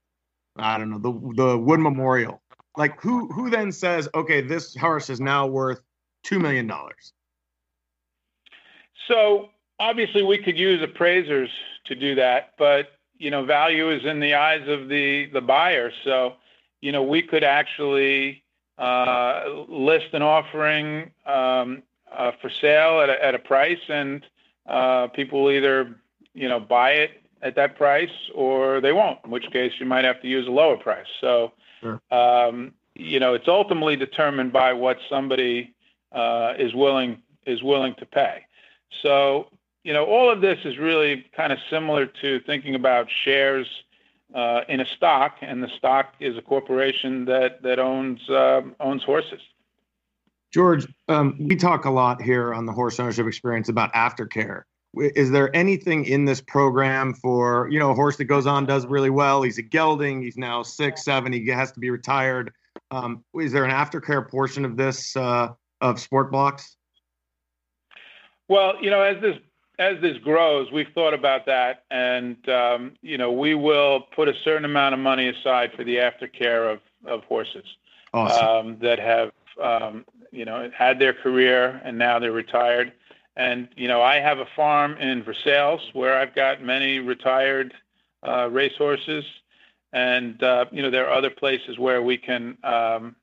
[SPEAKER 6] I don't know, the the Wood Memorial. Like who who then says, okay, this horse is now worth two million dollars?
[SPEAKER 9] So obviously, we could use appraisers to do that, but you know, value is in the eyes of the the buyer. So you know, we could actually uh, list an offering um, uh, for sale at a, at a price, and uh, people will either you know buy it at that price or they won't. In which case, you might have to use a lower price. So, sure. um, you know, it's ultimately determined by what somebody uh, is willing is willing to pay. So, you know, all of this is really kind of similar to thinking about shares uh, in a stock, and the stock is a corporation that that owns uh, owns horses.
[SPEAKER 6] George, um, we talk a lot here on the horse ownership experience about aftercare. Is there anything in this program for you know a horse that goes on does really well? He's a gelding. He's now six, seven. He has to be retired. Um, is there an aftercare portion of this uh, of Sport BLX?
[SPEAKER 9] Well, you know, as this as this grows, we've thought about that, and um, you know, we will put a certain amount of money aside for the aftercare of of horses
[SPEAKER 6] awesome.
[SPEAKER 9] um, that have um, you know, had their career and now they're retired. And you know, I have a farm in Versailles where I've got many retired uh, racehorses, and uh, you know, there are other places where we can um,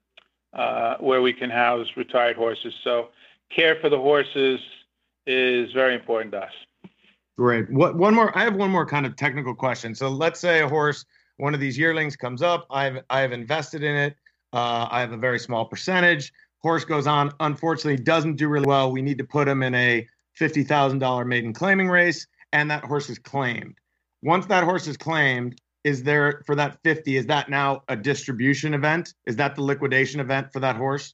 [SPEAKER 9] uh, where we can house retired horses. So, care for the horses is very important to us.
[SPEAKER 6] Great. What one more? I have one more kind of technical question. So, let's say a horse, one of these yearlings comes up. I've I've invested in it. Uh, I have a very small percentage horse goes on, unfortunately, doesn't do really well. We need to put him in a $50,000 maiden claiming race, and that horse is claimed. Once that horse is claimed, is there for that 50, is that now a distribution event? Is that the liquidation event for that horse?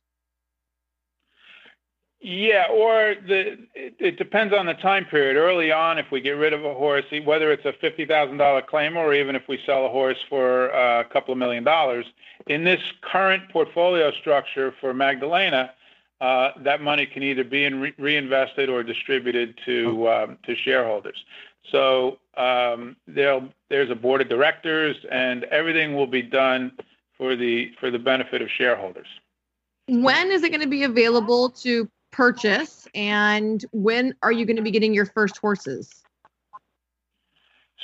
[SPEAKER 9] Yeah, or the it, it, depends on the time period. Early on, if we get rid of a horse, whether it's a fifty thousand dollar claim or even if we sell a horse for uh, a couple of million dollars, in this current portfolio structure for Magdalena, uh, that money can either be in re- reinvested or distributed to um, to shareholders. So um, there's a board of directors, and everything will be done for the for the benefit of shareholders.
[SPEAKER 7] When is it going to be available to purchase and when are you going to be getting your first horses?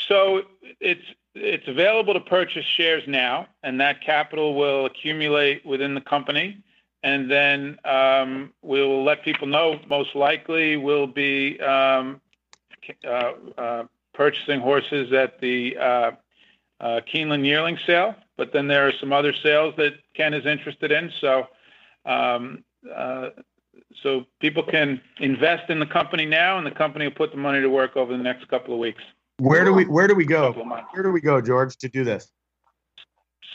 [SPEAKER 9] So it's it's available to purchase shares now, and that capital will accumulate within the company, and then um, we'll let people know. Most likely, we'll be um, uh, uh, purchasing horses at the uh, uh Keeneland yearling sale but then there are some other sales that Ken is interested in. So, um, uh, so people can invest in the company now, and the company will put the money to work over the next couple of weeks.
[SPEAKER 6] Where do we where do we go?
[SPEAKER 9] Couple of months.
[SPEAKER 6] Where do we go, George, to do this?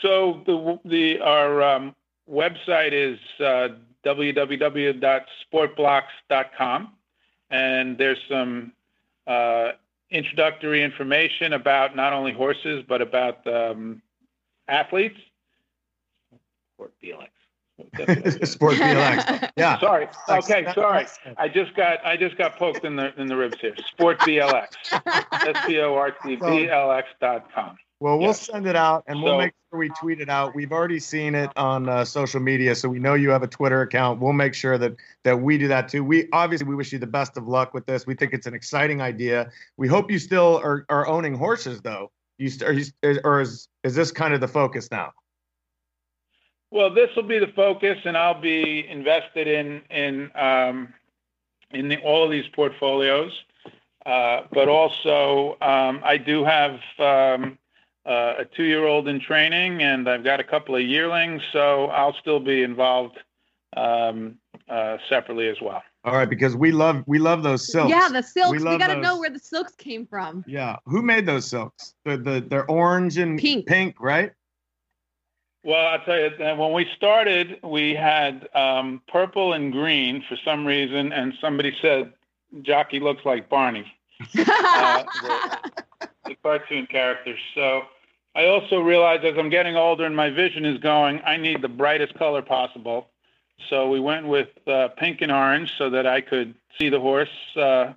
[SPEAKER 9] So the the our um, website is uh, www.sportblocks.com, and there's some uh, introductory information about not only horses but about um, athletes. Sport BLX.
[SPEAKER 6] Sport BLX. Yeah.
[SPEAKER 9] Sorry. Okay. Sorry. I just got I just got poked in the in the ribs here. Sport BLX. S P O R T B L X dot com.
[SPEAKER 6] Well, we'll
[SPEAKER 9] Yes.
[SPEAKER 6] send it out and we'll
[SPEAKER 9] So-
[SPEAKER 6] make sure we tweet it out. We've already seen it on uh, social media, so we know you have a Twitter account. We'll make sure that that we do that too. We obviously we wish you the best of luck with this. We think it's an exciting idea. We hope you still are, are owning horses though. You st- are you, is- or is is this kind of the focus now?
[SPEAKER 9] Well, this will be the focus, and I'll be invested in in um, in the, all of these portfolios. Uh, but also, um, I do have um, uh, a two-year-old in training, and I've got a couple of yearlings, so I'll still be involved um, uh, separately as well.
[SPEAKER 6] All right, because we love we love those silks.
[SPEAKER 7] Yeah, the silks. We,
[SPEAKER 6] love
[SPEAKER 7] got to know where the silks came from.
[SPEAKER 6] Yeah, who made those silks? The the they're orange and
[SPEAKER 7] Pink.
[SPEAKER 6] pink, right?
[SPEAKER 9] Well, I'll tell you, when we started, we had um, purple and green for some reason, and somebody said Jockey looks like Barney. uh, the, the cartoon character. So I also realized as I'm getting older and my vision is going, I need the brightest color possible. So we went with uh, pink and orange so that I could see the horse, uh,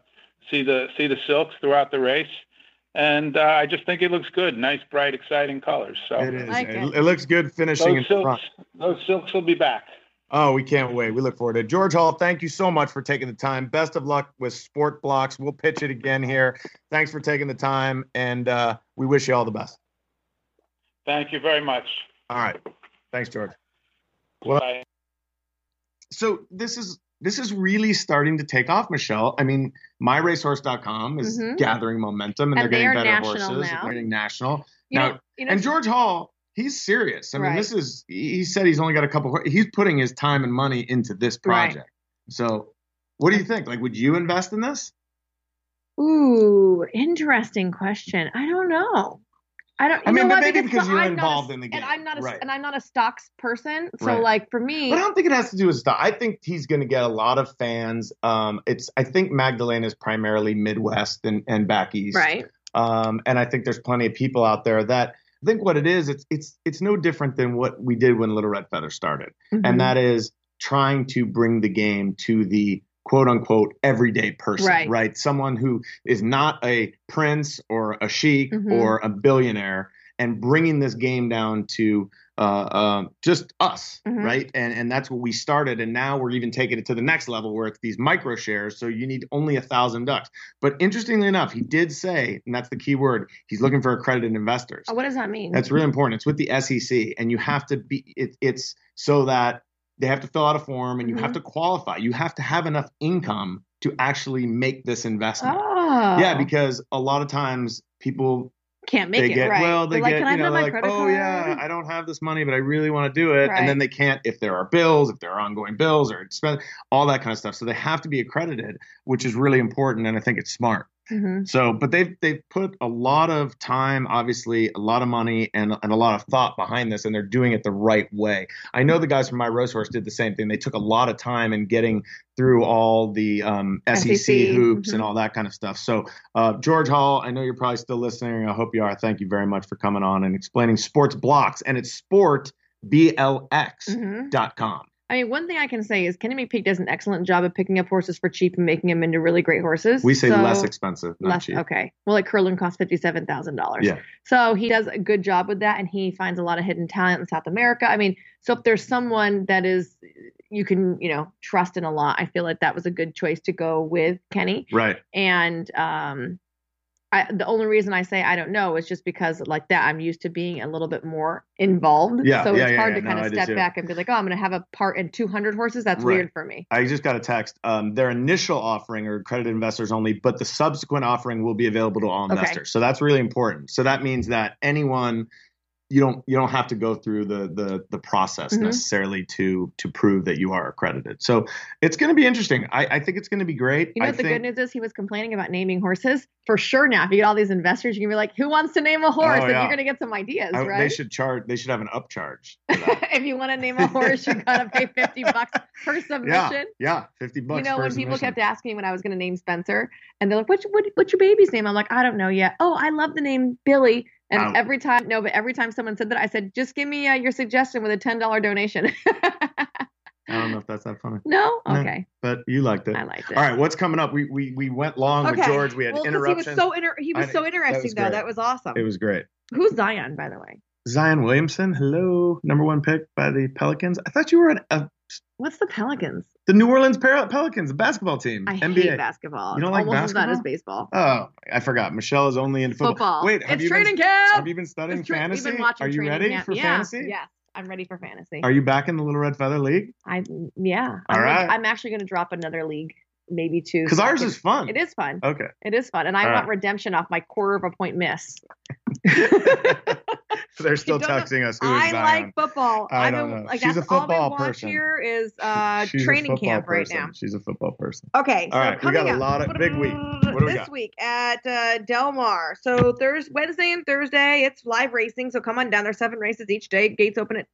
[SPEAKER 9] see the see the silks throughout the race, and uh, I just think it looks good. Nice, bright, exciting colors. So
[SPEAKER 6] It is.
[SPEAKER 7] Like
[SPEAKER 6] it,
[SPEAKER 7] it.
[SPEAKER 6] it looks good finishing in
[SPEAKER 9] those silks,
[SPEAKER 6] front.
[SPEAKER 9] those silks will be back.
[SPEAKER 6] Oh, we can't wait. We look forward to it. George Hall, thank you so much for taking the time. Best of luck with Sport BLX. We'll pitch it again here. Thanks for taking the time, and uh, we wish you all the best.
[SPEAKER 9] Thank you very much.
[SPEAKER 6] All right. Thanks, George. Well,
[SPEAKER 9] Bye.
[SPEAKER 6] so this is this is really starting to take off, Michelle. I mean, myracehorse.com is
[SPEAKER 7] Mhm.
[SPEAKER 6] gathering momentum, and,
[SPEAKER 7] And
[SPEAKER 6] they're getting
[SPEAKER 7] are
[SPEAKER 6] better horses.
[SPEAKER 7] now.
[SPEAKER 6] They're getting national.
[SPEAKER 7] You
[SPEAKER 6] now,
[SPEAKER 7] know, you know,
[SPEAKER 6] and George Hall, he's serious. I mean,
[SPEAKER 7] Right.
[SPEAKER 6] this is he said he's only got a couple. He's putting his time and money into this
[SPEAKER 7] Right.
[SPEAKER 6] project. So, what do you think? Like, would you invest in this?
[SPEAKER 7] Ooh, interesting question. I don't know. I don't. You
[SPEAKER 6] I mean,
[SPEAKER 7] know
[SPEAKER 6] but
[SPEAKER 7] what?
[SPEAKER 6] maybe because
[SPEAKER 7] for-
[SPEAKER 6] you're
[SPEAKER 7] I'm not a-
[SPEAKER 6] involved in the game,
[SPEAKER 7] and I'm not a
[SPEAKER 6] right.
[SPEAKER 7] and I'm not a stocks person. So
[SPEAKER 6] Right.
[SPEAKER 7] like for me,
[SPEAKER 6] But I don't think it has to do with stuff. I think he's going to get a lot of fans. Um, it's I think Magdalena is primarily Midwest and, and back east.
[SPEAKER 7] right?
[SPEAKER 6] Um, and I think there's plenty of people out there that I think what it is. It's it's it's no different than what we did when Little Red Feather started,
[SPEAKER 7] Mhm.
[SPEAKER 6] and that is trying to bring the game to the quote unquote everyday person,
[SPEAKER 7] Right.
[SPEAKER 6] Someone who is not a prince or a sheik
[SPEAKER 7] Mhm.
[SPEAKER 6] or a billionaire, and bringing this game down to uh, uh, just us,
[SPEAKER 7] Mhm.
[SPEAKER 6] right? And and that's what we started, and now we're even taking it to the next level where it's these micro shares. So you need only a thousand ducks. But interestingly enough, he did say, and that's the key word, he's looking for accredited investors.
[SPEAKER 7] Oh, what does that mean?
[SPEAKER 6] That's really important. It's with the SEC, and you have to be. It, it's so that they have to fill out a form, and you have
[SPEAKER 7] Mhm.
[SPEAKER 6] to qualify. You have to have enough income to actually make this investment.
[SPEAKER 7] oh,
[SPEAKER 6] Yeah, because a lot of times people
[SPEAKER 7] can't make
[SPEAKER 6] they
[SPEAKER 7] it
[SPEAKER 6] get
[SPEAKER 7] right.
[SPEAKER 6] well, they
[SPEAKER 7] They're
[SPEAKER 6] get
[SPEAKER 7] I
[SPEAKER 6] you know like, oh
[SPEAKER 7] card?
[SPEAKER 6] yeah, I don't have this money, but I really want to do it,
[SPEAKER 7] Right.
[SPEAKER 6] and then they can't if there are bills, if there are ongoing bills or expense, all that kind of stuff. So they have to be accredited, which is really important, and I think it's smart.
[SPEAKER 7] Mhm.
[SPEAKER 6] So, but they've they've put a lot of time, obviously, a lot of money, and and a lot of thought behind this, and they're doing it the right way. I know the guys from My Racehorse did the same thing. They took a lot of time in getting through all the um, SEC,
[SPEAKER 7] SEC,
[SPEAKER 6] hoops and
[SPEAKER 7] mhm.
[SPEAKER 6] all that kind of stuff. So, uh, George Hall, I know you're probably still listening. I hope you are. Thank you very much for coming on and explaining sports blocks, and it's sport blx.com.
[SPEAKER 7] Mhm. I mean, one thing I can say is Kenny McPeek does an excellent job of picking up horses for cheap and making them into really great horses.
[SPEAKER 6] We say
[SPEAKER 7] So-
[SPEAKER 6] less expensive, not
[SPEAKER 7] less
[SPEAKER 6] cheap.
[SPEAKER 7] okay well like curling costs $57000
[SPEAKER 6] Yeah.
[SPEAKER 7] so he does a good job with that and he finds a lot of hidden talent in south america i mean so if there's someone that is you can you know trust in a lot i feel like that was a good choice to go with kenny
[SPEAKER 6] Right.
[SPEAKER 7] and um I, the only reason I say I don't know is just because like that I'm used to being a little bit more involved.
[SPEAKER 6] Yeah,
[SPEAKER 7] so
[SPEAKER 6] yeah,
[SPEAKER 7] it's
[SPEAKER 6] yeah,
[SPEAKER 7] hard
[SPEAKER 6] yeah.
[SPEAKER 7] to
[SPEAKER 6] No,
[SPEAKER 7] kind of step back and be like, oh, I'm going to have a part in 200 horses. That's
[SPEAKER 6] Right.
[SPEAKER 7] weird for me.
[SPEAKER 6] I just got a text. Um, their initial offering are accredited investors only, but the subsequent offering will be available to all
[SPEAKER 7] Okay.
[SPEAKER 6] investors. So that's really important. So that means that anyone you don't you don't have to go through the the the process
[SPEAKER 7] Mhm.
[SPEAKER 6] necessarily to to prove that you are accredited. So it's going to be interesting. I, I think it's going to be great.
[SPEAKER 7] You know
[SPEAKER 6] I
[SPEAKER 7] the
[SPEAKER 6] think,
[SPEAKER 7] good news is? He was complaining about naming horses. For sure now, if you get all these investors, you can be like, who wants to name a horse?
[SPEAKER 6] Oh,
[SPEAKER 7] And you're going to get some ideas,
[SPEAKER 6] I-
[SPEAKER 7] right?
[SPEAKER 6] They should charge. They should have an upcharge.
[SPEAKER 7] if you want to name a horse, you got to pay 50 bucks per submission.
[SPEAKER 6] yeah, yeah, fifty bucks.
[SPEAKER 7] You know, when people kept asking me when I was going to name Spencer, and they're like, what's, what, what's your baby's name? I'm like, I don't know yet. Oh, I love the name Billy. And
[SPEAKER 6] Ow.
[SPEAKER 7] every time, no, but every time someone said that, I said, just give me uh, your suggestion with a $10 donation.
[SPEAKER 6] I don't know if that's that funny,
[SPEAKER 7] no?
[SPEAKER 6] No.
[SPEAKER 7] Okay.
[SPEAKER 6] but you liked it.
[SPEAKER 7] I liked it.
[SPEAKER 6] All right, what's coming up? We we we went long with George. We had
[SPEAKER 7] well, 'cause
[SPEAKER 6] interruptions.
[SPEAKER 7] He was so inter- he was
[SPEAKER 6] I-
[SPEAKER 7] so
[SPEAKER 6] that
[SPEAKER 7] interesting
[SPEAKER 6] was
[SPEAKER 7] though.
[SPEAKER 6] great.
[SPEAKER 7] That was awesome.
[SPEAKER 6] it was great.
[SPEAKER 7] Who's Zion, by the way?
[SPEAKER 6] Zion Williamson, hello, number one pick by the Pelicans. I thought you were an, uh,
[SPEAKER 7] What's the Pelicans?
[SPEAKER 6] The New Orleans Pel- Pelicans, the basketball team.
[SPEAKER 7] I
[SPEAKER 6] NBA.
[SPEAKER 7] hate basketball.
[SPEAKER 6] You don't like
[SPEAKER 7] almost as bad as baseball.
[SPEAKER 6] Oh, I forgot. Michelle is only in football.
[SPEAKER 7] Football.
[SPEAKER 6] Wait, have
[SPEAKER 7] it's
[SPEAKER 6] you
[SPEAKER 7] training
[SPEAKER 6] been,
[SPEAKER 7] camp.
[SPEAKER 6] have you been studying
[SPEAKER 7] tra-
[SPEAKER 6] fantasy?
[SPEAKER 7] Been
[SPEAKER 6] Are you ready
[SPEAKER 7] camp.
[SPEAKER 6] for
[SPEAKER 7] yeah.
[SPEAKER 6] fantasy?
[SPEAKER 7] Yes, I'm ready for fantasy.
[SPEAKER 6] Are you back in the Little Red Feather League?
[SPEAKER 7] I yeah.
[SPEAKER 6] All
[SPEAKER 7] I'm,
[SPEAKER 6] right.
[SPEAKER 7] I'm actually going to drop another league, maybe two.
[SPEAKER 6] Because
[SPEAKER 7] so
[SPEAKER 6] ours is fun.
[SPEAKER 7] It is fun.
[SPEAKER 6] Okay.
[SPEAKER 7] It is fun, and I
[SPEAKER 6] All
[SPEAKER 7] want
[SPEAKER 6] right.
[SPEAKER 7] redemption off my quarter of a point miss.
[SPEAKER 6] They're still
[SPEAKER 7] know-
[SPEAKER 6] texting us. Who is
[SPEAKER 7] I
[SPEAKER 6] Zion?
[SPEAKER 7] like football.
[SPEAKER 6] I
[SPEAKER 7] I've
[SPEAKER 6] don't know.
[SPEAKER 7] like
[SPEAKER 6] She's
[SPEAKER 7] that's
[SPEAKER 6] a
[SPEAKER 7] all
[SPEAKER 6] football
[SPEAKER 7] watch
[SPEAKER 6] person.
[SPEAKER 7] here is uh
[SPEAKER 6] She's
[SPEAKER 7] training camp right now.
[SPEAKER 6] She's a football person.
[SPEAKER 7] Okay, so
[SPEAKER 6] All right, we got a lot of- big week. What do we
[SPEAKER 7] this
[SPEAKER 6] got?
[SPEAKER 7] week at uh, Del Mar. So Thursday, Wednesday, and Thursday, it's live racing. So come on down. There's seven races each day. Gates open at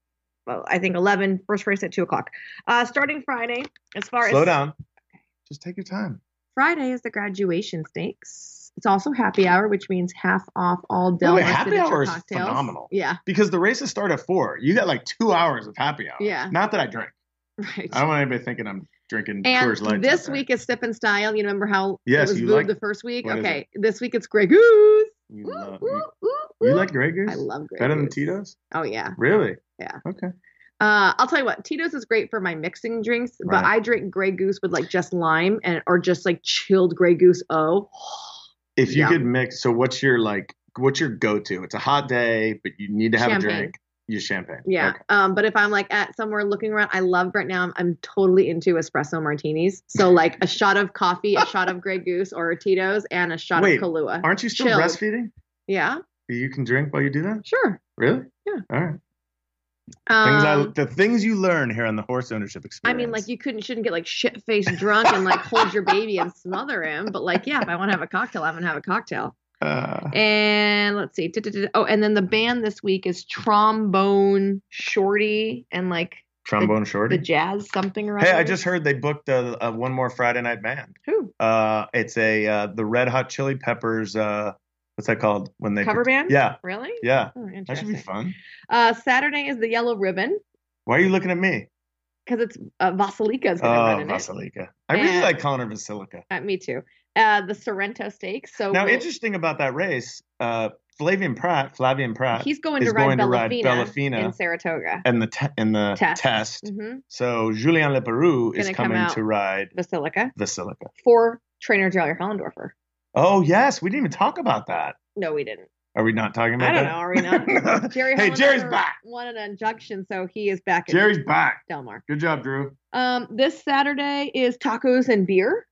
[SPEAKER 7] well, I think 11. First race at two o'clock. Uh, starting Friday, as far
[SPEAKER 6] Slow
[SPEAKER 7] as slow
[SPEAKER 6] down. Just take your time.
[SPEAKER 7] Friday is the graduation stakes. It's also happy hour, which means half off all Del Mar
[SPEAKER 6] happy hour is
[SPEAKER 7] cocktails.
[SPEAKER 6] phenomenal.
[SPEAKER 7] Yeah,
[SPEAKER 6] Because the races start at four. You got like two hours of happy hour.
[SPEAKER 7] Yeah.
[SPEAKER 6] Not that I drink.
[SPEAKER 7] right.
[SPEAKER 6] I don't want anybody thinking I'm drinking
[SPEAKER 7] And
[SPEAKER 6] Coors Light.
[SPEAKER 7] this week is Sip and Style. You remember how
[SPEAKER 6] Yes,
[SPEAKER 7] it was
[SPEAKER 6] you like-
[SPEAKER 7] the first week?
[SPEAKER 6] what
[SPEAKER 7] Okay, this week it's Grey Goose.
[SPEAKER 6] You,
[SPEAKER 7] Woo,
[SPEAKER 6] love, you,
[SPEAKER 7] woo,
[SPEAKER 6] you like Grey Goose?
[SPEAKER 7] I love Grey
[SPEAKER 6] Better than. Tito's?
[SPEAKER 7] Oh yeah,
[SPEAKER 6] Really?
[SPEAKER 7] Yeah.
[SPEAKER 6] Okay.
[SPEAKER 7] Uh, I'll tell you what, Tito's is great for my mixing drinks, but
[SPEAKER 6] Right.
[SPEAKER 7] I drink Grey Goose with like just lime and or just like chilled Grey Goose. Oh,
[SPEAKER 6] If you
[SPEAKER 7] Yum.
[SPEAKER 6] could mix, so what's your like, what's your go-to? It's a hot day, but you need to have
[SPEAKER 7] Champagne.
[SPEAKER 6] a drink. Use champagne.
[SPEAKER 7] yeah.
[SPEAKER 6] Okay.
[SPEAKER 7] Um, but if I'm like at somewhere looking around, I love right now. I'm, I'm totally into espresso martinis. So like a shot of coffee, a shot of Grey Goose or Tito's, and a shot
[SPEAKER 6] Wait,
[SPEAKER 7] of Kahlua.
[SPEAKER 6] Aren't you still
[SPEAKER 7] Chilled.
[SPEAKER 6] breastfeeding?
[SPEAKER 7] Yeah,
[SPEAKER 6] You can drink while you do that?
[SPEAKER 7] sure.
[SPEAKER 6] Really?
[SPEAKER 7] Yeah.
[SPEAKER 6] All right. Things I,
[SPEAKER 7] Um,
[SPEAKER 6] the things you learn here on the horse ownership experience.
[SPEAKER 7] I mean, like you couldn't shouldn't get like shit faced drunk and like hold your baby and smother him. But like, yeah, if I want to have a cocktail, I'm gonna have a cocktail.
[SPEAKER 6] Uh,
[SPEAKER 7] And let's see. Oh, and then the band this week is Trombone Shorty and like
[SPEAKER 6] trombone shorty.
[SPEAKER 7] the Jazz something or
[SPEAKER 6] Hey. I just heard they booked a, a one more Friday night band.
[SPEAKER 7] who
[SPEAKER 6] Uh, it's a uh, the Red Hot Chili Peppers. Uh, what's that called when they
[SPEAKER 7] cover band.
[SPEAKER 6] Yeah,
[SPEAKER 7] really?
[SPEAKER 6] yeah.
[SPEAKER 7] Oh,
[SPEAKER 6] That should be fun.
[SPEAKER 7] Uh, Saturday is the Yellow Ribbon
[SPEAKER 6] Why are you looking at me?
[SPEAKER 7] because it's uh, Vasilika's gonna
[SPEAKER 6] Oh,
[SPEAKER 7] run in it.
[SPEAKER 6] Vasilika. I really
[SPEAKER 7] And-
[SPEAKER 6] like calling her Basilica.
[SPEAKER 7] Uh, me too. Uh, the Sorrento Stakes. So
[SPEAKER 6] Now,
[SPEAKER 7] we'll-
[SPEAKER 6] interesting about that race, uh, Flavien Prat, Flavien Prat,
[SPEAKER 7] he's going to
[SPEAKER 6] is
[SPEAKER 7] ride
[SPEAKER 6] going to ride
[SPEAKER 7] Bellafina,
[SPEAKER 6] Bellafina
[SPEAKER 7] in Saratoga.
[SPEAKER 6] and the te- in the
[SPEAKER 7] Test.
[SPEAKER 6] test.
[SPEAKER 7] hmm
[SPEAKER 6] So Julien Leparoux is coming to ride
[SPEAKER 7] Basilica
[SPEAKER 6] Basilica.
[SPEAKER 7] for trainer Jerry Hollendorfer.
[SPEAKER 6] Oh yes, we didn't even talk about that.
[SPEAKER 7] No, we didn't.
[SPEAKER 6] Are we not talking about
[SPEAKER 7] I don't
[SPEAKER 6] that?
[SPEAKER 7] know. Are we not? Jerry
[SPEAKER 6] hey, Jerry's back.
[SPEAKER 7] Won an injunction, so he is back in
[SPEAKER 6] Jerry's back.
[SPEAKER 7] Del Mar.
[SPEAKER 6] Good job, Drew.
[SPEAKER 7] Um, this Saturday is tacos and beer.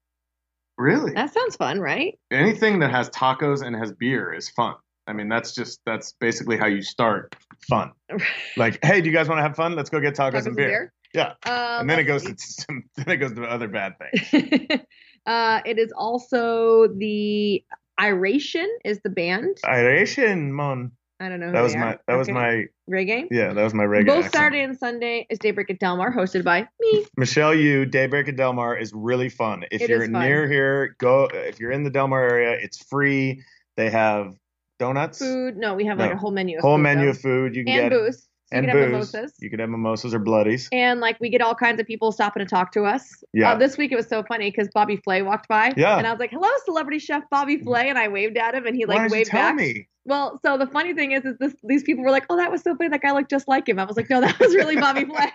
[SPEAKER 6] Really?
[SPEAKER 7] That sounds fun, right?
[SPEAKER 6] Anything that has tacos and has beer is fun. I mean, that's just that's basically how you start fun. Like, hey, do you guys want to have fun? Let's go get tacos, and beer. Yeah.
[SPEAKER 7] Um,
[SPEAKER 6] and then it goes to some, then it goes to other bad things.
[SPEAKER 7] Uh, it is also the Iration is the band.
[SPEAKER 6] Iration, mon.
[SPEAKER 7] I don't know.
[SPEAKER 6] That was my
[SPEAKER 7] are.
[SPEAKER 6] that was my
[SPEAKER 7] reggae.
[SPEAKER 6] yeah that was my reggae.
[SPEAKER 7] Both
[SPEAKER 6] accent.
[SPEAKER 7] Saturday and Sunday is Daybreak at Del Mar, hosted by me.
[SPEAKER 6] Michelle You Daybreak at Del Mar is really fun. If
[SPEAKER 7] It
[SPEAKER 6] you're
[SPEAKER 7] fun.
[SPEAKER 6] near here, go. If you're in the Del Mar area, it's free. They have donuts,
[SPEAKER 7] Food. No, we have like a whole menu. Of
[SPEAKER 6] whole
[SPEAKER 7] food,
[SPEAKER 6] menu
[SPEAKER 7] though.
[SPEAKER 6] of food. You can
[SPEAKER 7] and
[SPEAKER 6] get
[SPEAKER 7] booze.
[SPEAKER 6] And
[SPEAKER 7] you can have
[SPEAKER 6] booze.
[SPEAKER 7] mimosas.
[SPEAKER 6] You can have mimosas or bloodies.
[SPEAKER 7] And like we get all kinds of people stopping to talk to us.
[SPEAKER 6] Yeah.
[SPEAKER 7] Uh, this week it was so funny because Bobby Flay walked by.
[SPEAKER 6] Yeah.
[SPEAKER 7] And I was like, "Hello, celebrity chef Bobby Flay," and I waved at him, and he
[SPEAKER 6] Why
[SPEAKER 7] like waved
[SPEAKER 6] tell
[SPEAKER 7] back.
[SPEAKER 6] me?
[SPEAKER 7] Well, so the funny thing is, is this these people were like, "Oh, that was so funny. That guy looked just like him." I was like, "No, that was really Bobby Flay."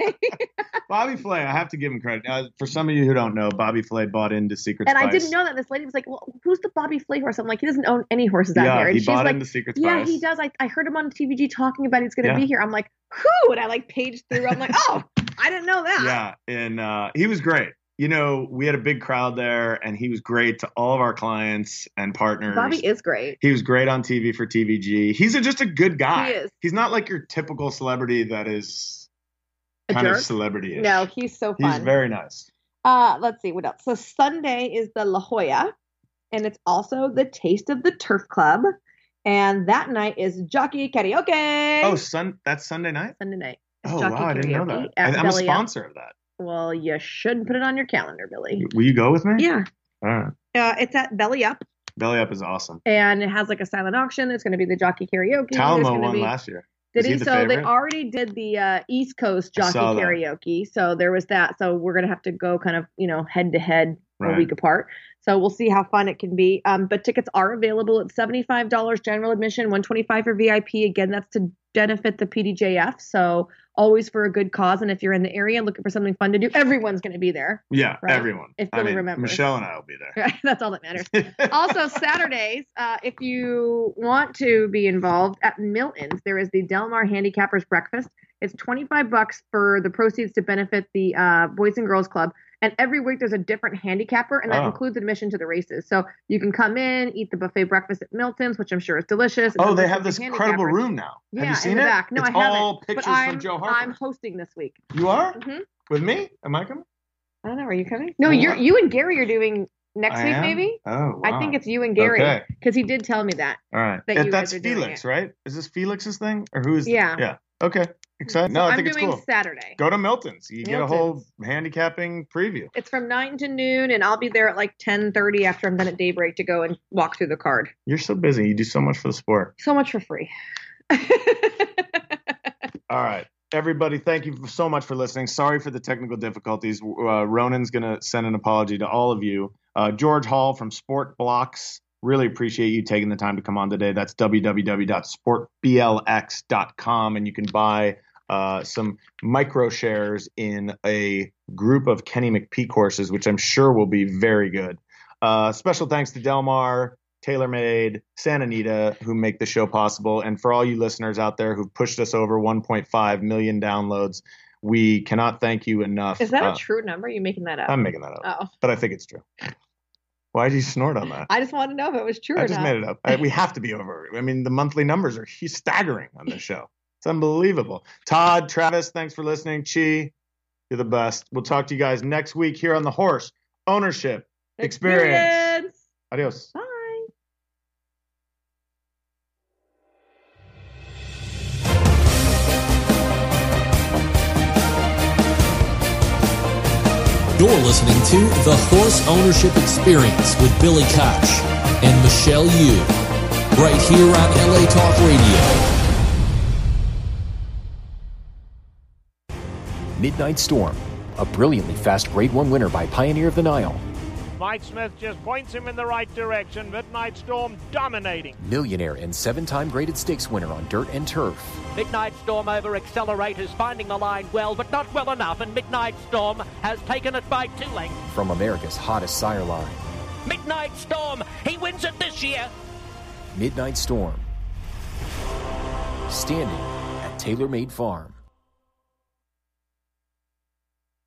[SPEAKER 6] Bobby Flay, I have to give him credit. Uh, for some of you who don't know, Bobby Flay bought into Secret
[SPEAKER 7] and
[SPEAKER 6] Spice.
[SPEAKER 7] I didn't know that. This lady was like, "Well, who's the Bobby Flay horse?" I'm like, "He doesn't own any horses out
[SPEAKER 6] Yeah,
[SPEAKER 7] here." And
[SPEAKER 6] he
[SPEAKER 7] she's
[SPEAKER 6] bought
[SPEAKER 7] like,
[SPEAKER 6] into Secret
[SPEAKER 7] "Yeah,
[SPEAKER 6] Spice.
[SPEAKER 7] he does. I, I heard him on TVG talking about he's going to
[SPEAKER 6] Yeah.
[SPEAKER 7] be here." I'm like, "Who?" And I like paged through. I'm like, "Oh, I didn't know that."
[SPEAKER 6] Yeah, and uh, he was great. You know, we had a big crowd there, and he was great to all of our clients and partners.
[SPEAKER 7] Bobby is great.
[SPEAKER 6] He was great on TV for TVG. He's a, just a good guy.
[SPEAKER 7] He is.
[SPEAKER 6] He's not like your typical celebrity that is
[SPEAKER 7] A
[SPEAKER 6] kind of celebrity.
[SPEAKER 7] No, he's so fun.
[SPEAKER 6] he's very nice.
[SPEAKER 7] Uh, let's see what else. So Sunday is the La Jolla, and it's also the Taste of the Turf Club, and that night is jockey karaoke.
[SPEAKER 6] Oh, sun. That's Sunday night.
[SPEAKER 7] Sunday night.
[SPEAKER 6] Oh wow, I didn't know that. I'm a sponsor of that.
[SPEAKER 7] Well, you shouldn't put it on your calendar, Billy.
[SPEAKER 6] Will you go with me?
[SPEAKER 7] Yeah,
[SPEAKER 6] All right.
[SPEAKER 7] uh, it's at Belly Up,
[SPEAKER 6] Belly Up is awesome.
[SPEAKER 7] and it has like a silent auction. There's going to be the jockey karaoke. Gonna
[SPEAKER 6] won
[SPEAKER 7] be,
[SPEAKER 6] last year.
[SPEAKER 7] Did
[SPEAKER 6] he
[SPEAKER 7] he?
[SPEAKER 6] the
[SPEAKER 7] So they already did the uh, East Coast jockey karaoke. So there was that. So we're gonna have to go kind of you know head to head a week apart. So we'll see how fun it can be. Um, but tickets are available at seventy five dollars general admission, one twenty five for VIP. Again, that's to benefit the PDJF. So always for a good cause. And if you're in the area looking for something fun to do, everyone's gonna be there.
[SPEAKER 6] Yeah,
[SPEAKER 7] Right.
[SPEAKER 6] everyone.
[SPEAKER 7] If
[SPEAKER 6] I
[SPEAKER 7] Billy
[SPEAKER 6] mean,
[SPEAKER 7] remembers.
[SPEAKER 6] Michelle and I will be there.
[SPEAKER 7] that's all that matters. also saturdays uh, if you want to be involved at milton's there is the Del Mar handicappers breakfast it's 25 bucks for the proceeds to benefit the uh, boys and girls club and every week there's a different handicapper and that
[SPEAKER 6] Oh.
[SPEAKER 7] includes admission to the races so you can come in eat the buffet breakfast at milton's which i'm sure is delicious
[SPEAKER 6] oh, they have this incredible room now.
[SPEAKER 7] yeah
[SPEAKER 6] have you seen
[SPEAKER 7] in the
[SPEAKER 6] it?
[SPEAKER 7] back no
[SPEAKER 6] it's
[SPEAKER 7] i haven't
[SPEAKER 6] all pictures
[SPEAKER 7] but I'm,
[SPEAKER 6] from Joe Harper.
[SPEAKER 7] i'm hosting this week
[SPEAKER 6] You are
[SPEAKER 7] Mhm.
[SPEAKER 6] with me? Am I coming?
[SPEAKER 7] i don't know are you coming no
[SPEAKER 6] Oh,
[SPEAKER 7] you're
[SPEAKER 6] wow.
[SPEAKER 7] you and gary are doing next
[SPEAKER 6] I
[SPEAKER 7] week
[SPEAKER 6] am?
[SPEAKER 7] maybe
[SPEAKER 6] Oh, wow.
[SPEAKER 7] i think it's you and gary
[SPEAKER 6] Okay.
[SPEAKER 7] because he did tell me that
[SPEAKER 6] All right.
[SPEAKER 7] that
[SPEAKER 6] If
[SPEAKER 7] you
[SPEAKER 6] that's
[SPEAKER 7] guys are doing
[SPEAKER 6] Felix, right? Is this Felix's thing or who is?
[SPEAKER 7] Yeah.
[SPEAKER 6] Yeah. Okay. Excited.
[SPEAKER 7] So
[SPEAKER 6] No, I
[SPEAKER 7] I'm
[SPEAKER 6] think it's
[SPEAKER 7] doing
[SPEAKER 6] cool.
[SPEAKER 7] Saturday.
[SPEAKER 6] Go to Milton's. You get a whole handicapping preview.
[SPEAKER 7] It's from nine to noon, and I'll be there at like ten thirty after I'm done at daybreak to go and walk through the card.
[SPEAKER 6] You're so busy. You do so much for the sport.
[SPEAKER 7] So much for free.
[SPEAKER 6] All right. Everybody, thank you so much for listening. Sorry for the technical difficulties. Uh, Ronan's going to send an apology to all of you. Uh, George Hall from Sport BLX, really appreciate you taking the time to come on today. That's www.sportblx.com, and you can buy uh, some micro shares in a group of Kenny McPeek courses, which I'm sure will be very good. Uh, special thanks to Del Mar, TaylorMade, Santa Anita, who make the show possible. And for all you listeners out there who've pushed us over 1.5 million downloads, we cannot thank you enough.
[SPEAKER 7] Is that
[SPEAKER 6] Uh,
[SPEAKER 7] a true number? Are you making that up?
[SPEAKER 6] I'm making that up,
[SPEAKER 7] oh,
[SPEAKER 6] but I think it's true. Why did you snort on that?
[SPEAKER 7] I just want to know if it was true
[SPEAKER 6] I
[SPEAKER 7] or
[SPEAKER 6] just
[SPEAKER 7] not.
[SPEAKER 6] made it up. I, we have to be over. I mean, the monthly numbers are he's staggering on this show. It's unbelievable. Todd, Travis, thanks for listening. Chi, you're the best. We'll talk to you guys next week here on the Horse Ownership Experience. Adios.
[SPEAKER 7] Bye.
[SPEAKER 2] You're listening to The Horse Ownership Experience with Billy Koch and Michelle Yu, right here on LA Talk Radio.
[SPEAKER 3] Midnight Storm, a brilliantly fast Grade 1 winner by Pioneer of the Nile.
[SPEAKER 4] Mike Smith just points him in the right direction. Midnight Storm dominating.
[SPEAKER 3] Millionaire and seven time graded stakes winner on dirt and turf.
[SPEAKER 5] Midnight Storm over accelerators, finding the line well, but not well enough, and Midnight Storm has taken it by two lengths.
[SPEAKER 3] From America's hottest sire line.
[SPEAKER 5] Midnight Storm, he wins it this year.
[SPEAKER 3] Midnight Storm. Standing at TaylorMade Farm.